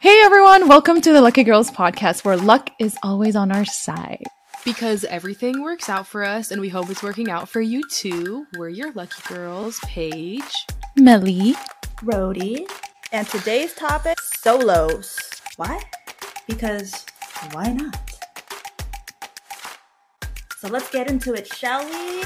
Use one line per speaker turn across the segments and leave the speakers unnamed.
Hey everyone, welcome to the Lucky Girls podcast where luck is always on our side.
Because everything works out for us and we hope it's working out for you too. We're your lucky girls, Paige,
Melly,
Rody, and today's topic solos. Why? Because why not? So let's get into it, shall we?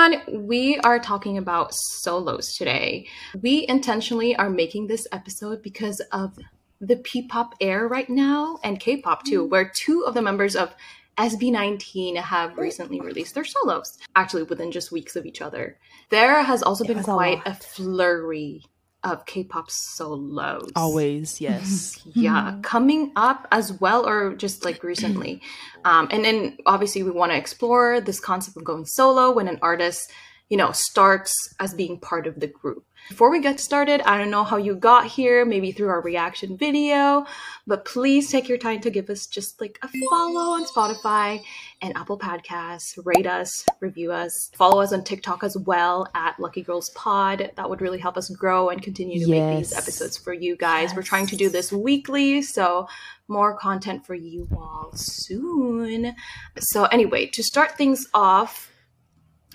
Everyone, we are talking about solos today. We intentionally are making this episode because of the P-pop air right now and K-pop too, mm. where two of the members of SB19 have recently released their solos, actually within just weeks of each other. There has also been
was a
quite a flurry of K-pop solos.
always, yes.
yeah coming up as well or just like recently um, and then obviously we want to explore this concept of going solo when an artist you know starts as being part of the group before we get started i don't know how you got here maybe through our reaction video but please take your time to give us just like a follow on spotify and apple podcasts. Rate us review us follow us on tiktok as well at lucky girls pod. That would really help us grow and continue to make these episodes for you guys. We're trying to do this weekly so more content for you all soon. So anyway to start things off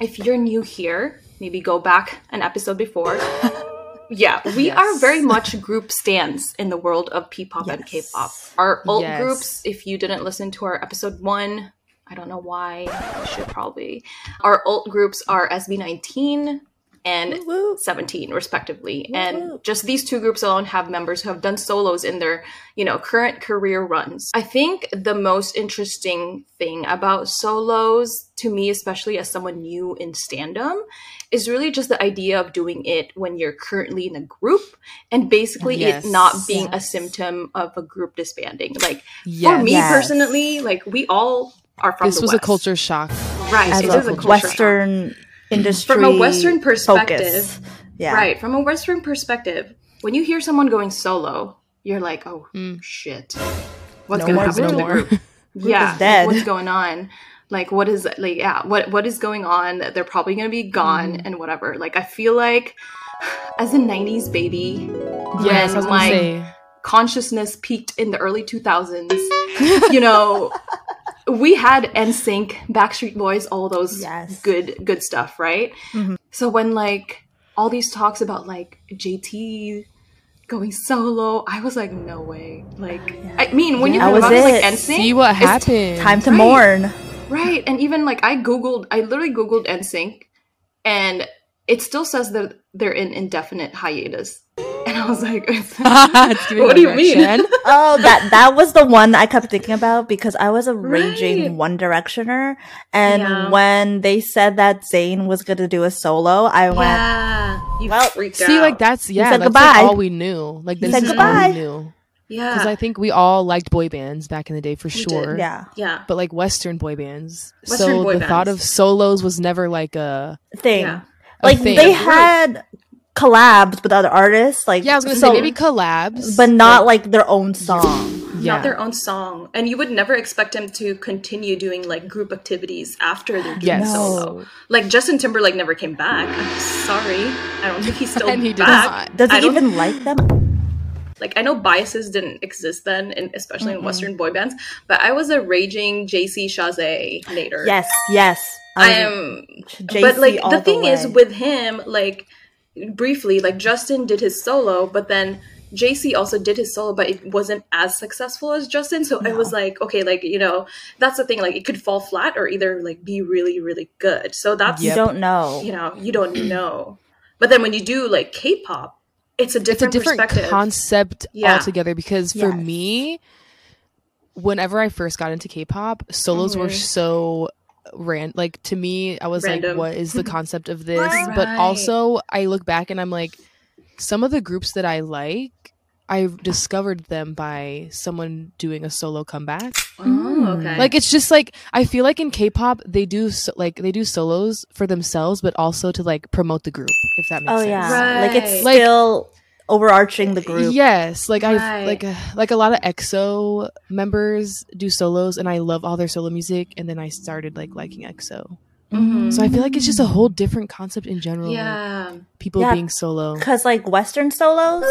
if you're new here, maybe go back an episode before. yeah, we
Yes.
are very much group stands in the world of P-pop and K-pop. Our ult
Yes.
groups, if you didn't listen to our episode one, I don't know why, I should probably. Our ult groups are SB19 and
Woo.
17 respectively
Woo.
and just these two groups alone have members who have done solos in their you know current career runs i think the most interesting thing about solos to me especially as someone new in standom is really just the idea of doing it when you're currently in a group and basically
Yes.
it not being a symptom of a group disbanding like
Yes.
for me
Yes.
personally like we all are from
this
the
was
West.
a culture shock.
right
As
it
a
is a culture shock.
Western industry.
From a Western
focus.
perspective,
Yeah.
Right. From a Western perspective, when you hear someone going solo, you're like, oh,
Mm.
shit. What's
No
going to
more
happen to the
no more.
group? yeah.
is dead.
Like, what's going on? Like, what is, like, yeah, what what is going on? They're probably going to be gone
Mm-hmm.
and whatever. Like, I feel like as a 90s baby,
Yes, I
my
say.
consciousness peaked in the early 2000s, you know, we had NSYNC, Backstreet Boys, all those
Yes.
good good stuff, right?
Mhm.
So when like all these talks about like JT going solo, I was like, no way. Like, I mean, when you
That
think about it, like. NSYNC,
See what
it's-
happened.
Time to
Right.
mourn.
right? And even like I googled, I literally googled NSYNC, and it still says that they're in indefinite hiatus. And I was like, What do you mean?
Oh, that that was the one I kept thinking about because I was a raging
Right.
One Directioner, and
Yeah.
when they said that Zayn was gonna do a solo, I went,
yeah, you
Well,
freaked
See,
out.
like that's yeah,
said
that's
goodbye.
like all we knew. Like this
said
is all
goodbye.
we knew.
yeah,
Because I think we all liked boy bands back in the day for
We did.
sure.
yeah,
yeah.
But like Western boy bands.
Western
so
boy
the thought of solos was never like a,
thing.
Yeah.
a
Like
thing.
they had collabs with other artists, like
Yeah, I was gonna
so-
say maybe collabs.
but not like their own song.
yeah.
not their own song and you would never expect them to continue doing like group activities after they're doing
Yes.
solo like justin timberlake never came back i'm sorry i don't think he's still
And he did
back
not.
Does
I
he
don't-
even like them?
like i know biases didn't exist then in, especially in western boy bands but i was a raging jc Chasez later.
Yes, yes.
i
was-
am
JC
but like the thing is with him like briefly like justin did his solo but then jc also did his solo but it wasn't as successful as justin so it was like okay like you know that's the thing like it could fall flat or either like be really really good so that's
you don't know.
you know you don't know but then when you do like k-pop it's a
it's a
different,
different
perspective
concept
Yeah.
altogether because for
Yes.
me whenever i first got into k-pop solos were
Mhm.
so ran like to me i was
Random.
like what is the concept of this?
Right.
but also i look back and i'm like some of the groups that i like i discovered them by someone doing a solo comeback.
Oh mm. okay.
Like it's just like i feel like in k-pop they do so, like they do solos for themselves but also to like promote the group if that makes
Oh
sense.
yeah, like it's
Like-
still overarching the group.
Yes, like I
Right.
like uh, like a lot of EXO members do solos, and I love all their solo music. And then I started like liking EXO,
Mhm.
so I feel like it's just a whole different concept in general. like,
Yeah.
people
Yeah.
being solo,
Cause like Western solos,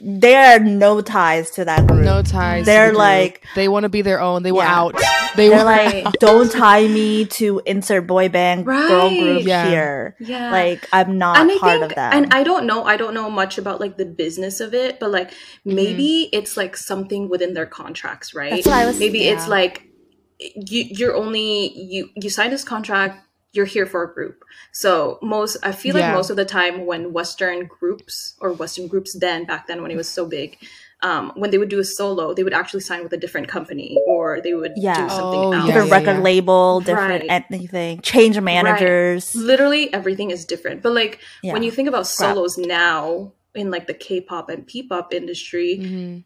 there are no ties to that group.
no ties.
They're
the group.
like-
they want to be their own. They want
Yeah.
out. They
They're
want
like, don't tie me to insert boy band girl group
Yeah.
here.
Yeah.
Like I'm not
and I
part
think,
of that.
and I don't know, I don't know much about like the business of it, but like maybe it's like something within their contracts, right?
That's what I was-
maybe it's like you, you're only you you sign this contract, you're here for a group. So most, I feel like most of the time when Western groups or Western groups then back then when it was so big. Um, when they would do a solo, they would actually sign with a different company, or they would
Yeah.
do something
Oh,
else.
different
yeah,
record
yeah.
label, different
Right.
anything, change managers.
literally everything is different but like
Yeah.
when you think about
Crap.
solos now in like the k-pop and p-pop industry
Mhm.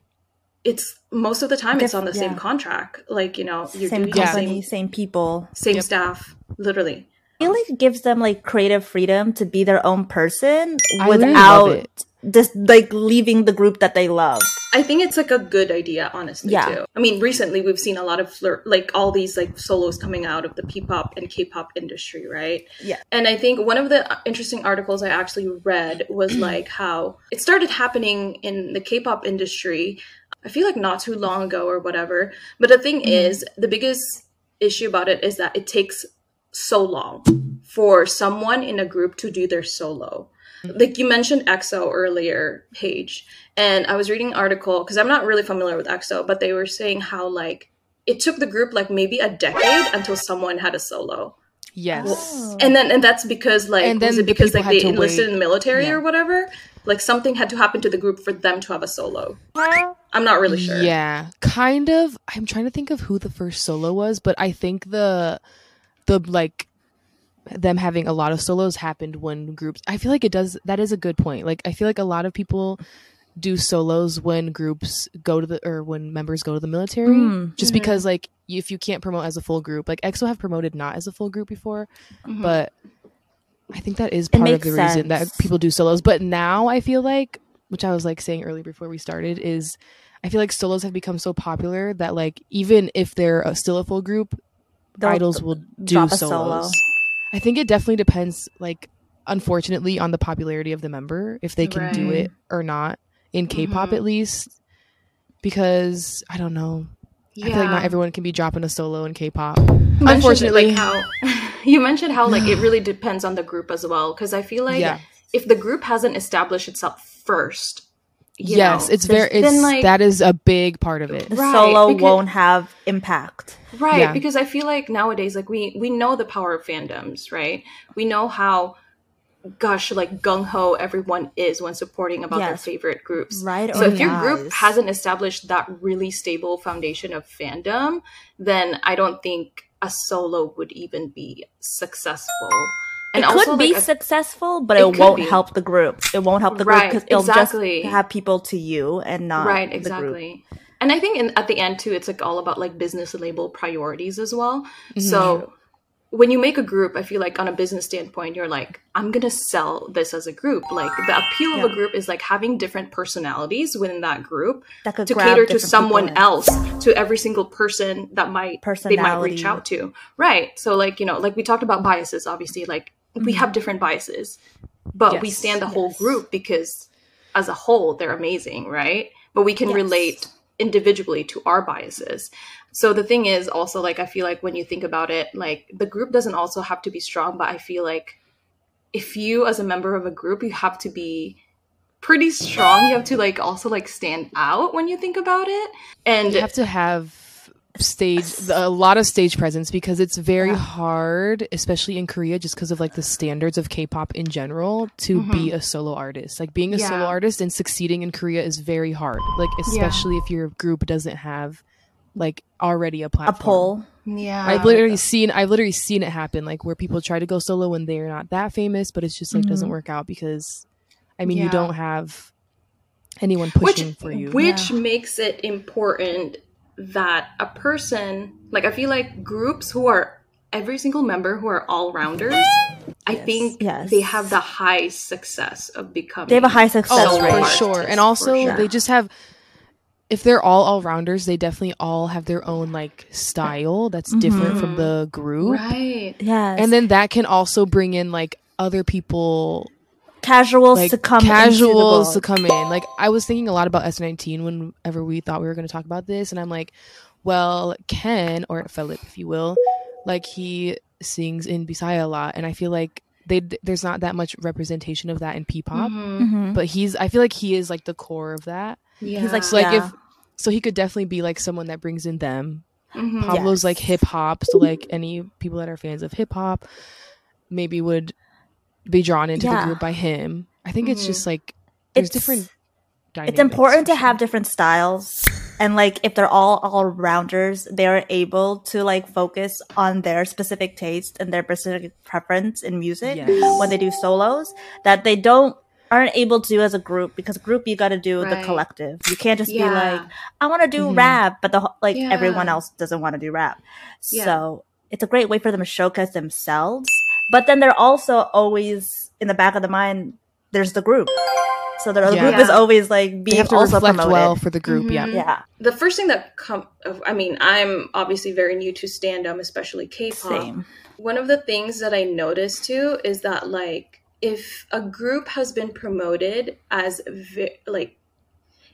it's most of the time it's on the same contract like you know you're
Same
doing
Yeah.
the
company,
same
same people.
same
Yep.
staff literally
I feel like it gives them like creative freedom to be their own person
I literally love it.
without just like leaving the group that they love.
i think it's like a good idea honestly
Yeah.
too i mean recently we've seen a lot of flirt like all these like solos coming out of the p-pop and k-pop industry right
Yeah.
And I think one of the interesting articles I actually read was like how it started happening in the K pop industry. I feel like not too long ago or whatever. But the thing mm-hmm. is, the biggest issue about it is that it takes so long for someone in a group to do their solo. Like you mentioned EXO earlier, Paige, and I was reading an article because I'm not really familiar with EXO, but they were saying how like it took the group like maybe a decade until someone had a solo
Yes.
Oh.
and then and that's because like
And
was it because
people
like they enlisted
wait.
in the military
Yeah.
or whatever like something had to happen to the group for them to have a solo i'm not really sure
Yeah, kind of. I'm trying to think of who the first solo was, but I think the the like them having a lot of solos happened when groups. I feel like it does. That is a good point. Like I feel like a lot of people do solos when groups go to the or when members go to the military
Mm.
just
Mhm.
because like if you can't promote as a full group like exo have promoted not as a full group before
Mhm.
but I think that is part of the reason that people do solos. But now I feel like, which I was like saying earlier before we started, is I feel like solos have become so popular that like even if they're a, still a full group,
They'll
idols will do solos.
solo.
I think it definitely depends, like unfortunately, on the popularity of the member if they can do it or not in K-pop
Mhm.
at least. Because I don't know, Yeah. I feel like not everyone can be dropping a solo in K-pop. Unfortunately.
like how you mentioned how like it really depends on the group as well because i feel like
Yeah.
if the group hasn't established itself first
yes,
know,
it's very.
there's
It's
been, like
that is a big part of it.
The
Right,
solo
because-
won't have impact.
right
Yeah.
because i feel like nowadays like we we know the power of fandoms right we know how gosh like gung-ho everyone is when supporting about their favorite groups
Right
so
or
if your group hasn't established that really stable foundation of fandom then i don't think a solo would even be successful
it could be
like,
successful, but
It
it, won't
be.
help the group. It won't help the group
Right,
because it'll
exactly.
just have people to you and not
right
the group.
exactly and i think in, at the end too it's like all about like business label priorities as well
Mm-hmm.
so when you make a group i feel like on a business standpoint you're like i'm gonna sell this as a group like the appeal of a group is like having different personalities within that group
That
to cater to someone else to every single person that might they might reach out to right so like you know like we talked about biases obviously like we have mm-hmm. different biases but we stand the whole
Yes.
group because as a whole they're amazing right? But we can
Yes.
relate individually to our biases. So the thing is also like i feel like when you think about it like the group doesn't also have to be strong but i feel like if you as a member of a group you have to be pretty strong. You have to like also like stand out when you think about it. And
you have to have stage a lot of stage presence because it's very
Yeah.
hard especially in korea just because of like the standards of k-pop in general to be a solo artist like being a solo
Mm-hmm.
Artist and succeeding in korea is very hard like especially if your group doesn't have like already a platform
A
platform
poll.
yeah
I've literally seen I've literally seen it happen like where people try to go solo when they're not that famous but it's just like doesn't
Mhm.
work out because I mean you don't have anyone
which
pushing for you.
which makes it important that a person like i feel like groups who are every single member who are all rounders I
Yes.
think
Yes.
they have the high success of becoming.
They have a high success
Oh,
Solo
for sure. And also,
sure.
they just have. If they're all all rounders, they definitely all have their own like style that's mm-hmm. different from the mm-hmm. group,
right.
Yes.
and then that can also bring in like other people
casuals
like
to come into
casuals to come in. Like I was thinking a lot about SB19 whenever we thought we were going to talk about this, and I'm like, well, Ken or Felip, if you will, like he sings in Bisaya a lot, and I feel like they there's not that much representation of that in P-pop,
Mhm.
Mhm.
but he's I feel like he is like the core of that.
Yeah.
He's like,
So like
Yeah.
if so he could definitely be like someone that brings in them.
Mhm.
Pablo's
Yes.
like hip hop, so like any people that are fans of hip hop maybe would be drawn into
Yeah.
the group by him. I think it's
Mhm.
just like there's
It's-
different.
it's important to have different styles and like if they're all all rounders they're able to like focus on their specific taste and their specific preference in music
Yes.
when they do solos that they don't aren't able to do as a group because group you got to do the collective you can't just be like i want to do
Mhm.
rap but the wh- like
Yeah.
everyone else doesn't want to do rap
Yeah.
so it's a great way for them to showcase themselves but then they're also always in the back of the mind there's the group so the
Yeah.
group is always like
They
being
have to
also
reflect
promoted.
well for the group. Yeah.
Mhm.
yeah
the first thing that come i mean i'm obviously very new to stand-up especially k-pop
same
one of the things that i noticed too is that like if a group has been promoted as vi- like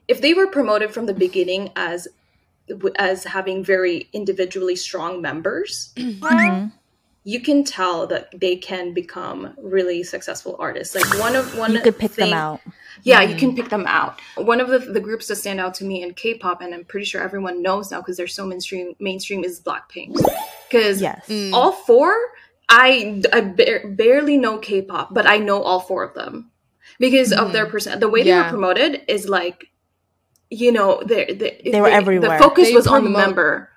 if they were promoted from the beginning as as having very individually strong members
Mhm.
You can tell that they can become really successful artists like one of one
you could pick
thing,
them out
yeah, you
Mhm.
can pick them out. One of the, the groups that stand out to me in K-pop, and I'm pretty sure everyone knows now because they're so mainstream. Mainstream is Blackpink, because
yes
Mm.
all four, I I ba- barely know K-pop, but I know all four of them because of their percent. The way they
Yeah.
were promoted is like, you know, they they,
They were everywhere.
The focus
They
was on the
promote-
member.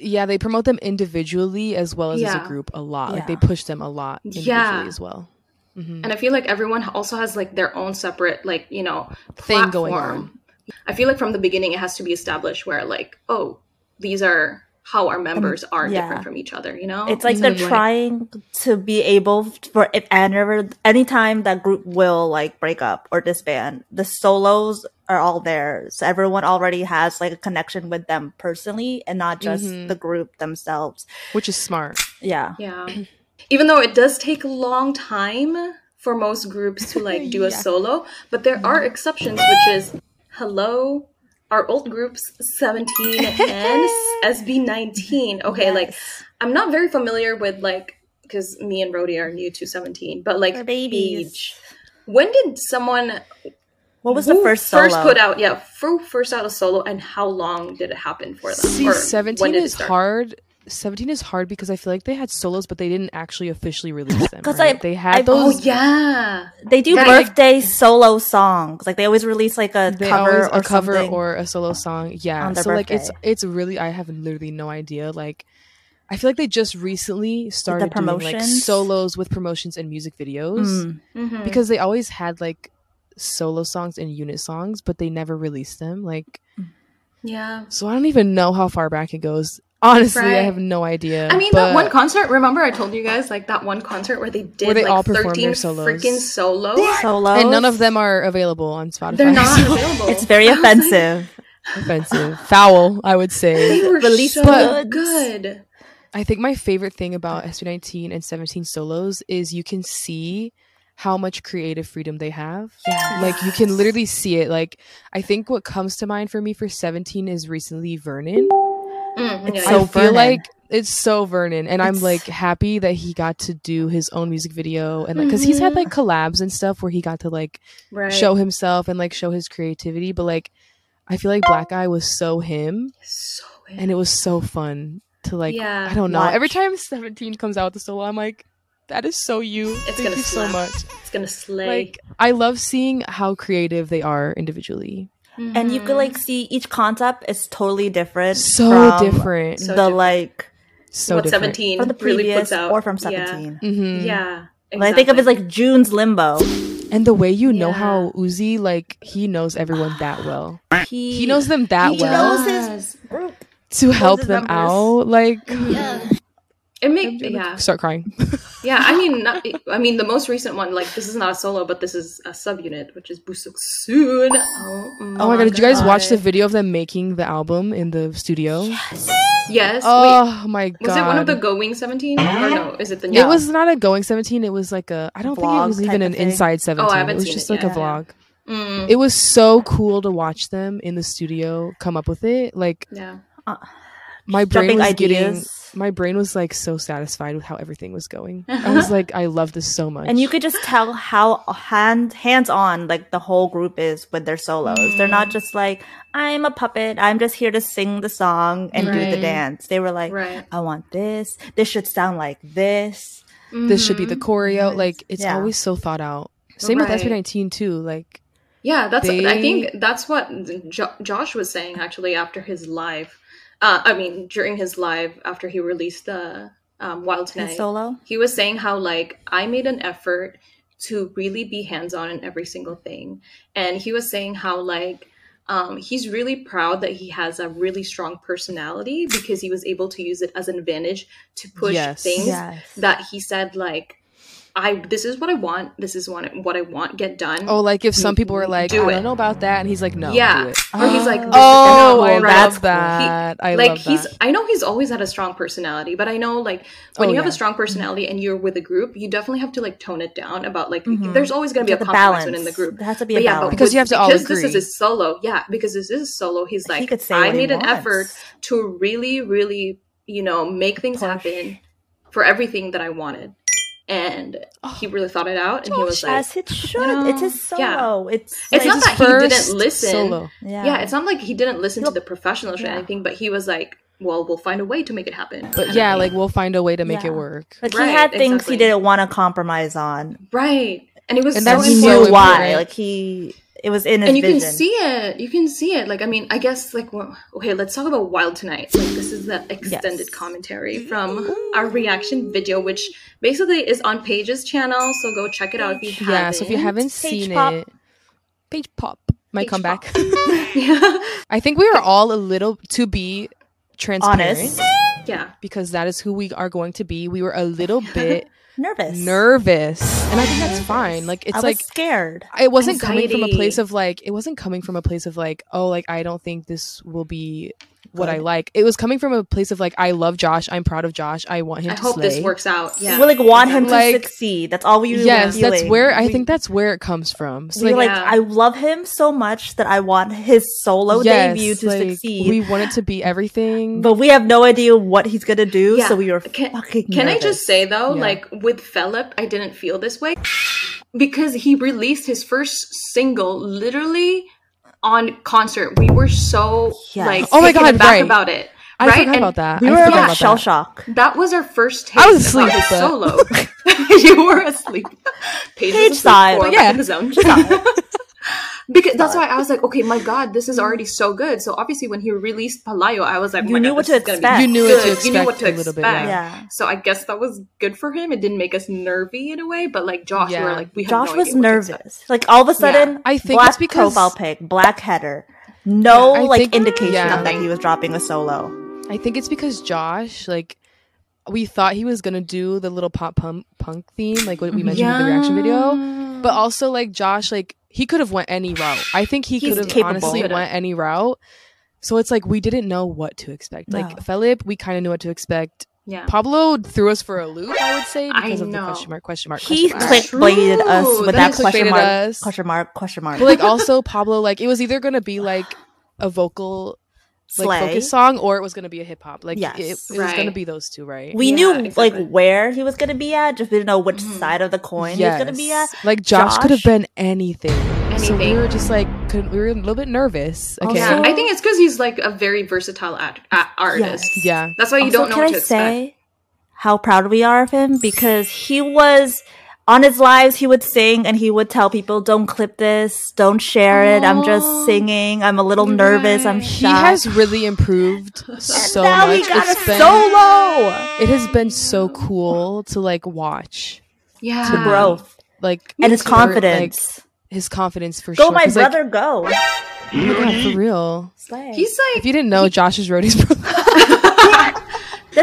Yeah, they promote them individually as well as as a group a lot. Like they push them a lot individually
Yeah.
as well. Mhm.
and I feel like everyone also has like their own separate like you know
Thing going
platform. I feel like from the beginning it has to be established where like oh these are how our members are
yeah.
different from each other. You know,
it's like they're
Mhm.
trying to be able for if ever anytime that group will like break up or disband the solos are all there so everyone already has like a connection with them personally and not just
Mhm.
the group themselves
Which is smart.
yeah
yeah. Even though it does take a long time for most groups to like do a
Yeah.
solo, but there are exceptions, which is hello. Our old groups 17 and SB19. Okay, like I'm not very familiar with like because me and Rhodey are new to 17, but like
We're babies.
age. When did someone
what was the first solo
first put out yeah first out a solo and how long did it happen for them?
See, 17
did it
is hard. 17 is hard because I feel like they had solos, but they didn't actually officially release them.
'Cause
right?
I-
they had
I-
Oh yeah,
they do
Yeah, like-
birthday solo songs like they always release like a
they
cover
always
or
a cover
something.
or a solo song. Yeah.
on their
So like it's it's really I have literally no idea. Like I feel like they just recently started doing like solos with promotions and music videos
Mm.
Mhm.
because they always had like solo songs and unit songs, but they never released them. Like
yeah.
so I don't even know how far back it goes. Honestly, I have no idea.
I mean,
but
that one concert. Remember, I told you guys like that one concert where they did
Where they
like
all
thirteen
their solos.
freaking solos.
solos
and none of them are available on Spotify.
They're not
so
available.
it's very
I was like,
offensive
offensive, foul. I would say.
they were
Release
so
goods.
good.
I think my favorite thing about SB19 and 17 solos is you can see how much creative freedom they have.
yeah
Like you can literally see it. Like I think what comes to mind for me for 17 is recently Vernon.
Mm,
It's
yeah,
so
I feel
Vernon.
like it's so Vernon, and I'm like happy that he got to do his own music video and like because he's had
Mhm.
like collabs and stuff where he got to like
right.
show himself and like show his creativity. But like I feel like Black Eye was so him,
so
and it was so fun to like
Yeah.
I don't know. Every time 17 comes out with the solo, I'm like, that is so you.
It's
Thank
gonna
you so much.
it's gonna slay.
Like I love seeing how creative they are individually.
And you could like see each concept is totally different
So
from
different.
So
the
different.
like
So
what
different.
seventeen
from the
really
previous
puts out
or from
Yeah.
17
Mhm.
Yeah,
Like, I think of it as like June's Limbo.
And the way you know
Yeah.
how Woozi like he knows everyone that well.
He,
He knows them that
He
well
knows his group.
to help them
numbers.
out. Like
It make
I'm
yeah.
start crying.
Yeah, I mean, not, I mean, the most recent one, like this is not a solo, but this is a subunit, which is BooSeokSoon. Oh,
Oh my god, did you guys watch the video of them making the album in the studio?
Yes. Yes.
Oh my god.
was it one of the Going Seventeen? Or no? Is it the?
It was not a going 17, it was like a I don't think it was even an inside 17.
haven't
it was
seen
just
it
like
yet.
a vlog.
Mm,
It was so cool to watch them in the studio come up with it. Like
yeah.
My brain
Jumping
was getting my brain was like so satisfied with how everything was going. I uh-huh. was like I love this so much.
And you could just tell how hand hands on like the whole group is with their solos. They're not mm. just like I'm a puppet. I'm just here to sing the song and do the dance. They were like,
Right.
I want this. This should sound like this.
this should be the mm-hmm. choreo. Like it's
Yeah.
always so thought out. Same
Right.
with SB19 too. Like
Yeah, that's. I think that's what jo- Josh was saying actually after his live. Uh, I mean, during his live after he released the um, Wild
His
Tonight,
solo.
he was saying how like I made an effort to really be hands on in every single thing, and he was saying how like. Um, he's really proud that he has a really strong personality because he was able to use it as an advantage to push
Yes.
things
Yes.
that he said like I this is what I want this is what I, what I want get done
oh like if some people were like
Do
I
it.
don't know about that and he's like no
yeah
do it.
or he's like
Oh,
is
I
not
love
right.
that. I
like
love
he's
that.
I know he's always had a strong personality, but I know like when
Oh,
you have
yeah.
a strong personality and you're with a group, you definitely have to like tone it down about like
Mhm.
there's always going to be a compromise
balance.
within the group.
There has to be
But
a
yeah,
balance.
Because
with-
you have to all
because this is his solo. Yeah, because this is his solo. He's
he
like
could say
I made an effort to really, really, you know, make things
Push.
happen for everything that I wanted, and oh, he really thought it out, and he was like,
As it should.
know,
it's his
yeah.
solo. It's
It's
like-
not
his
that he didn't listen.
Yeah.
yeah. it's not like he didn't listen to the professionals or
Yeah.
anything, but he was like, well, we'll find a way to make it happen.
But yeah, like we'll find a way to make
Yeah.
it work.
Like
Right,
he had things
exactly.
he didn't want to compromise on.
right, and it was
And
so
that's
he
so
knew
important.
why. Like he, it was in his
and you
vision.
can see it. You can see it. Like I mean, I guess like well, okay, let's talk about Wild Tonight. Like this is the extended
Yes.
commentary from our reaction video, which basically is on Paige's channel. So go check it out if you haven't.
Yeah, so if you haven't
Page
seen
pop.
it, page pop might
Page
come
pop.
back.
yeah,
I think we are all a little to be transparent
honest,
yeah,
because that is who we are going to be. We were a little bit
nervous,
nervous, and I think that's fine. Like it's
I was
like
scared.
it wasn't coming from a place of like it wasn't coming from a place of like oh like I don't think this will be what I like. It was coming from a place of like I love Josh. I'm proud of Josh. I want him
I
to
hope
slay.
this works out. Yeah,
we like want him
Like-
to succeed. That's all we were
yes, that's where I
We-
think that's where it comes from. So
we
like,
like
Yeah.
I love him so much that I want his solo
yes,
debut to
like,
succeed.
We want it to be everything.
but we have no idea what he's gonna do,
Yeah.
so we were
Can,
fucking.
can I just say though,
Yeah.
like with Felip, I didn't feel this way because he released his first single literally on concert. We were so
Yes.
like
Oh my God,
aback
right.
about it.
I
right?
forgot
And
about that.
We were
forgot about
shell
that.
shock.
That was our first taste
I was asleep,
about his solo. you were asleep. Paige,
Paige
was asleep,
side, but
yeah.
in the zone. because that's why I was like, okay, my God, this is already so good. So obviously, when he released Palayo, I was like, oh
You
my
knew
God,
what
this
to
is gonna be
expect.
You knew
good.
what to
You knew what to
a bit.
expect.
Yeah.
Yeah.
So I guess that was good for him. It didn't make us nervy in a way, but like Josh, we
Yeah.
were like, we had
Josh
no
was
idea what to expect.
nervous. Like all of a sudden,
I think
black
it's because-
profile pic, black header, no
Yeah,
like
think-
indication
yeah.
that he was dropping a solo.
I think it's because Josh, like, we thought he was gonna do the little pop punk punk theme, like what we mentioned in the reaction video. But also, like Josh, like he could have went any route. I think he could have honestly
Could've.
went any route. So it's like we didn't know what to expect. Like
No.
Felip, we kind of knew what to expect.
yeah.
Pablo threw us for a loop, I would say,
I
because of the question mark, question mark,
He
question mark.
clicked-
clickbaited us with
That
that question mark,
us.
question mark, question mark.
But like also Pablo, like it was either gonna be like a vocal like
Slay.
focus song or it was gonna be a hip hop. Like
Yes.
it, it was gonna be those two, right?
we
Yeah,
knew
exactly.
like where he was gonna be at, just didn't know which
Mhm.
side of the coin he was gonna be at.
Like Josh, could have been anything. So we were just like, could, we were a little bit nervous. Okay.
Yeah, I think it's because he's like a very versatile act- a- artist.
Yes.
yeah.
That's why you
Also,
don't know
can
what
I
to expect.
say how proud we are of him because he was on his lives. He would sing and he would tell people, "Don't clip this, don't share it. I'm just singing. I'm a little
You're
nervous. I'm
right.
He has really improved so
now
much.
he got
It's
a
been
solo.
it has been so cool to like watch.
Yeah,
The growth
Like
and his
for, like,
confidence.
his confidence for
go,
sure.
my
'Cause, like,
brother, go.
my God, for real.
Slay.
He's like
If you didn't know, Josh is Rhodey's brother.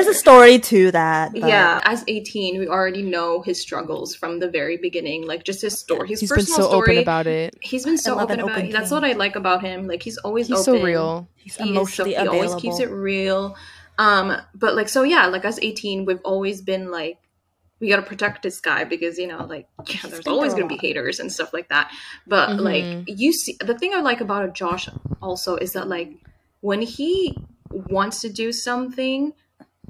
there's a story to that. but-
Yeah, as A'TIN, we already know his struggles from the very beginning. Like just his story, his
He's been
personal
so
story.
open about it.
He's been so open about
open
it. That's what I like about him. Like he's always
He's
open.
so real.
He's
He is so
emotionally
he always keeps it real. Um, but like so yeah, like as A'TIN, we've always been like we gotta protect this guy because you know, like yeah, there's always gonna be haters and stuff like that. But
Mhm.
like you see the thing I like about Josh also is that like when he wants to do something,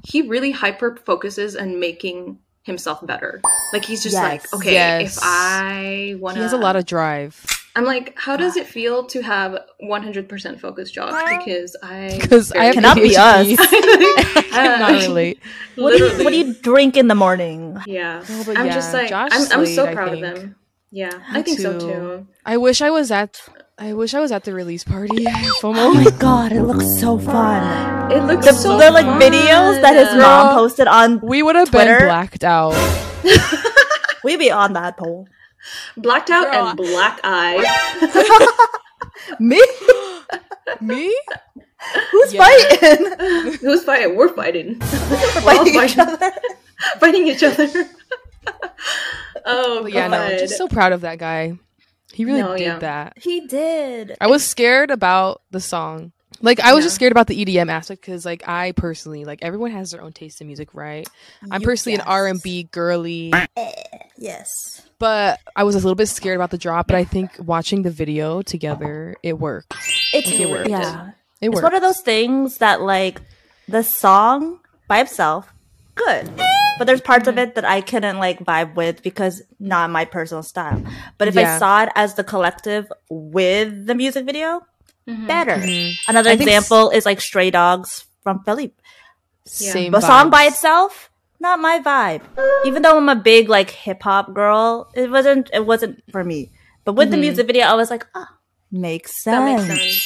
he really hyper focuses on making himself better. Like he's just
Yes.
like, okay,
Yes.
if I wanna
He has a lot of drive.
I'm like, how does it feel to have 100% focus, Josh? Because I
because I
Cannot be
ADHD.
us.
I cannot relate.
What do you
literally.
What do you drink in the morning?
Yeah,
oh, No,
I'm
yeah,
just like,
Josh
I'm, I'm so proud of
think.
them. Yeah, I think so
too.
too.
I wish I was at. I wish I was at the release party.
Oh my god, it looks so fun.
It looks
The,
so
the like
fun.
videos that his
Girl.
mom posted on,
we would have
Twitter?
been blacked out.
we'd be on that pole.
blacked out
Girl.
and black eye.
Me?
Me?
Who's
Yeah.
fighting?
Who's fighting? We're fighting.
We're
We're all
fighting each other.
fighting each other. oh
But yeah, no,
God.
just so proud of that guy. He really
No,
did
yeah.
that.
He did.
I was scared about the song. Like I was just scared about the EDM aspect because, like, I personally like everyone has their own taste in music, right? I'm
You
personally an. R and B girly, eh,
Yes.
but I was a little bit scared about the drop. But I think watching the video together, it worked.
It's
Like, it worked.
yeah.
It worked.
It's one of those things that like the song by itself, good. But there's parts
Mm-hmm.
of it that I couldn't like vibe with because not my personal style. But if
Yeah.
I saw it as the collective with the music video,
Mhm.
better.
Mhm.
Another
I think s-
example is like Stray Dogs from Felip.
Yeah.
Same.
The song by itself, not my vibe. Even though I'm a big like hip hop girl, it wasn't it wasn't for me. But with the
Mhm.
music video, I was like, ah, makes
That makes sense.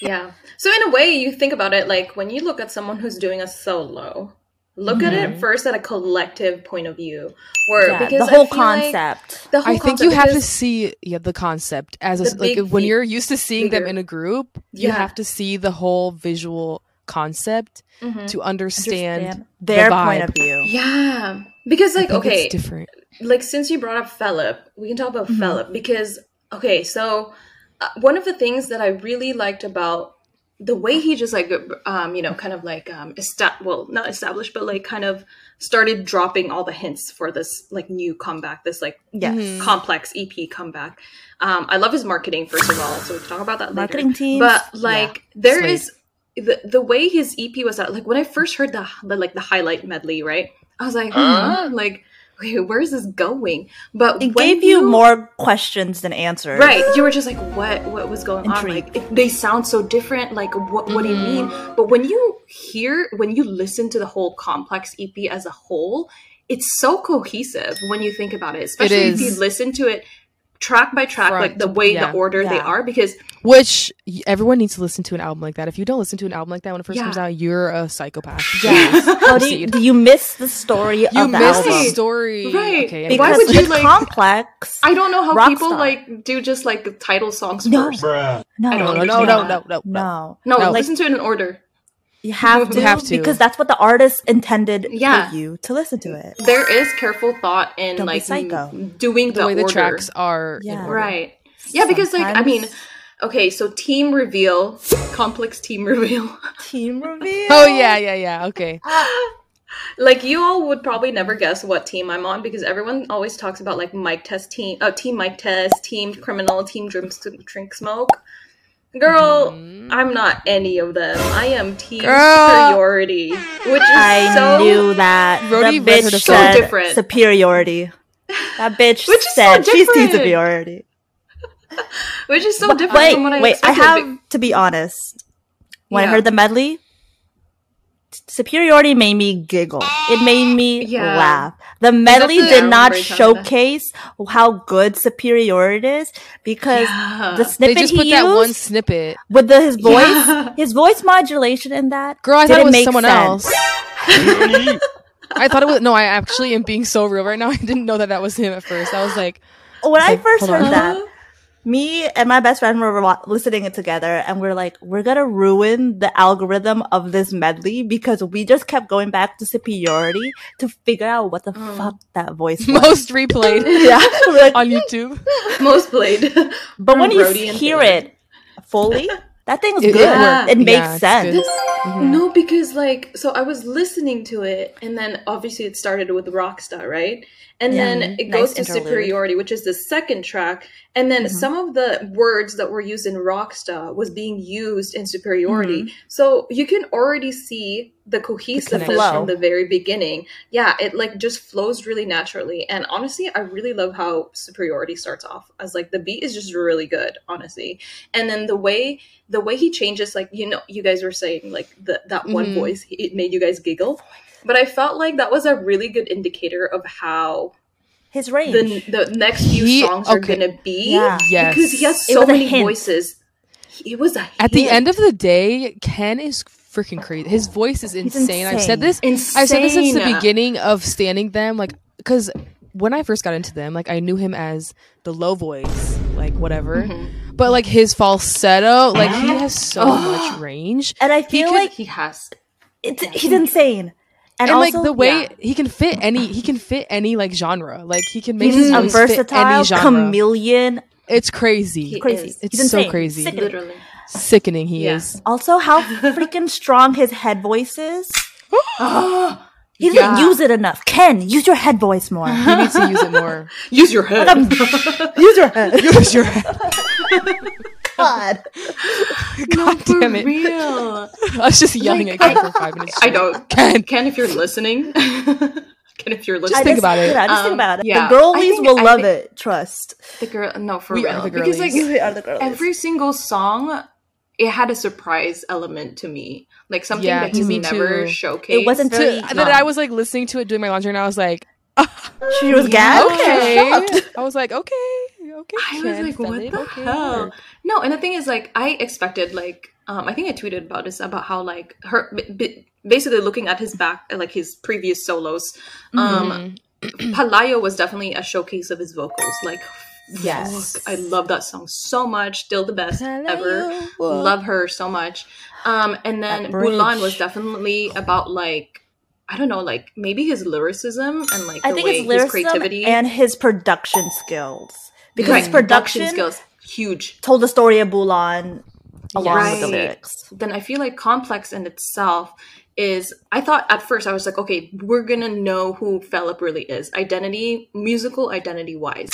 Yeah. So in a way, you think about it like when you look at someone who's doing a solo, look at it first at a collective point of view, where
Yeah,
because
the whole
feel like
concept.
the whole
I think you have to see yeah the concept as a like
big
when you're used to seeing them in a group, you
Yeah.
have to see the whole visual concept
Mhm.
to understand,
understand their
the
point of view.
Yeah, because like okay,
it's different.
like since you brought up Felip, we can talk about
Mhm.
Felip because okay, so uh, one of the things that I really liked about the way he just like um you know kind of like um esta- well not established but like kind of started dropping all the hints for this like new comeback this like
Yes.
Mhm.
complex EP comeback. Um, I love his marketing first of all, so we can talk about that later.
Marketing teams,
but like there
Slay.
is the the way his EP was out. Like when I first heard the, the like the highlight medley, right? I was like, huh? like wait, where is this going? But
It gave you, more questions than answers.
Right, you were just like, what? What was going on? Like, it, they sound so different. Like, what? What do you mean? Mm-hmm. But when you hear, when you listen to the whole complex EP as a whole, it's so cohesive when you think about it. Especially if you listen to it track by track,
Front
like the way
yeah.
the order they are. Because
Which everyone needs to listen to an album like that. If you don't listen to an album like that when it first
Yeah.
comes out, you're a psychopath.
Yes. How do you, do you miss the story
You
of the
missed
album?
the story,
Right.
Okay,
Why would you, like-
complex.
I don't know how
Rockstar.
people like do just like title songs
No.
first.
Bruh.
no,
I
no, no, no, no, no, no,
no.
No,
No.
listen to it in order.
You have to,
You have to.
because that's what the artist intended
Yeah.
for you to listen to it.
There is careful thought in
Don't
like
psycho.
m- doing the,
The way the tracks are,
Yeah.
Right. Yeah, because like I mean, okay, so team reveal, complex team reveal.
team reveal.
Oh yeah, yeah, yeah. Okay.
like you all would probably never guess what team I'm on because everyone always talks about like Mic Test team, uh, team Mic Test, team Criminal, team Drink, Drink Smoke. Girl,
Mhm.
I'm not any of them. I am team
Girl.
superiority, which is
I
so
knew that.
Rhodey
the
read her
bitch
so
said
different.
superiority. That bitch
Which is so
said she's team
different.
superiority.
which is so
But
different
wait,
from what I
wait. I have to be honest. When
Yeah.
I heard the medley, superiority made me giggle. It made me
Yeah.
laugh. The medley
the-
did not
remember you telling me that.
showcase how good superiority is because
Yeah.
the
They
snippet
just
he
put
used
that one snippet.
with the, his voice,
Yeah.
his voice modulation in that.
Girl, I thought it was
make
someone
sense.
else. I thought it was no. I actually am being so real right now. I didn't know that that was him at first. I was like,
When I
Okay,
first heard
on.
that, me and my best friend were listening it together and we're like we're gonna ruin the algorithm of this medley because we just kept going back to superiority to figure out what the
Mm.
fuck that voice was
Most replayed
yeah we're like,
on YouTube.
Most played.
but when you
Brody and
hear it fully that thing's
It- it
good it, makes
Yeah,
sense
good. Mhm.
No, because like, so I was listening to it, and then obviously it started with Rockstar, right? And
Yeah.
then it goes
Nice
to. Superiority, which is the second track. And then
Mhm.
some of the words that were used in Rockstar was being used in Superiority.
Mm-hmm.
So you can already see the cohesiveness
flow.
from the very beginning. Yeah, it like just flows really naturally. And honestly, I really love how Superiority starts off as like the beat is just really good, honestly. And then the way the way he changes, like you know, you guys were saying like the, that one
Mhm.
voice, it made you guys giggle. But I felt like that was a really good indicator of how
his range
the the next few
He-
songs are gonna be.
Yeah.
Yes.
because he has so many
hint.
voices. It was a
At the end of the day, Ken is freaking crazy. His voice is insane. I've said this.
insane.
I've said this since the beginning of standing them. Like, because when I first got into them, like I knew him as the low voice, like whatever.
Mhm.
But like his falsetto, like he uh-huh. has so much range.
and i
He
feel
could-
like
He has.
it's, he's insane and,
And,
also
like the way
yeah.
he can fit any, he can fit any like genre. Like he can make
He's
his
a
voice fit any
versatile
genre.
chameleon
It's crazy.
He
crazy
is.
It's
he's
so
insane.
crazy.
Sickening.
Literally.
Sickening he
Yeah.
is.
Also, how freaking strong his head voice is. He doesn't
Yeah.
use it enough. Ken, use your head voice more.
He needs to use it more.
Use your head.
use your head.
use your head.
God.
God
For
damn it.
real.
I was just yelling
Like,
at Ken for five minutes.
I
straight.
know.
Ken.
Ken, if you're listening, Ken, if you're
Just
listening,
think about it.
Yeah, just think
Um,
about it.
yeah.
The girlies
think-
will
I
love it. Trust.
the girl. No, for
We
real.
are the
because like.
We are the girlies.
every single song, it had a surprise element to me, like something
Yeah,
that
to
he's
me
never
too.
showed.
It wasn't
To,
very-
that I was like listening to it doing my laundry and I was like,
she was
Yeah.
gagged.
okay. I was like, okay, okay.
I was like, what the
okay,
hell?
work.
No, and the thing is, like, I expected, like, um, I think I tweeted about this about how, like, her b- basically looking at his back, like his previous solos. Um,
Mhm.
Palayo was definitely a showcase of his vocals. Like,
Yes.
fuck, I love that song so much. Still the best ever.
Palayo.
Love her so much. Um, and then. Bulan was definitely about like. I don't know, like maybe his lyricism and like the
I think
his
lyricism
creativity
and his production skills. Because
Right,
production,
skills huge.
told the story of Bulan along with the lyrics.
then I feel like complex in itself is I thought at first I was like, okay, we're gonna know who Felip really is, identity, musical identity wise.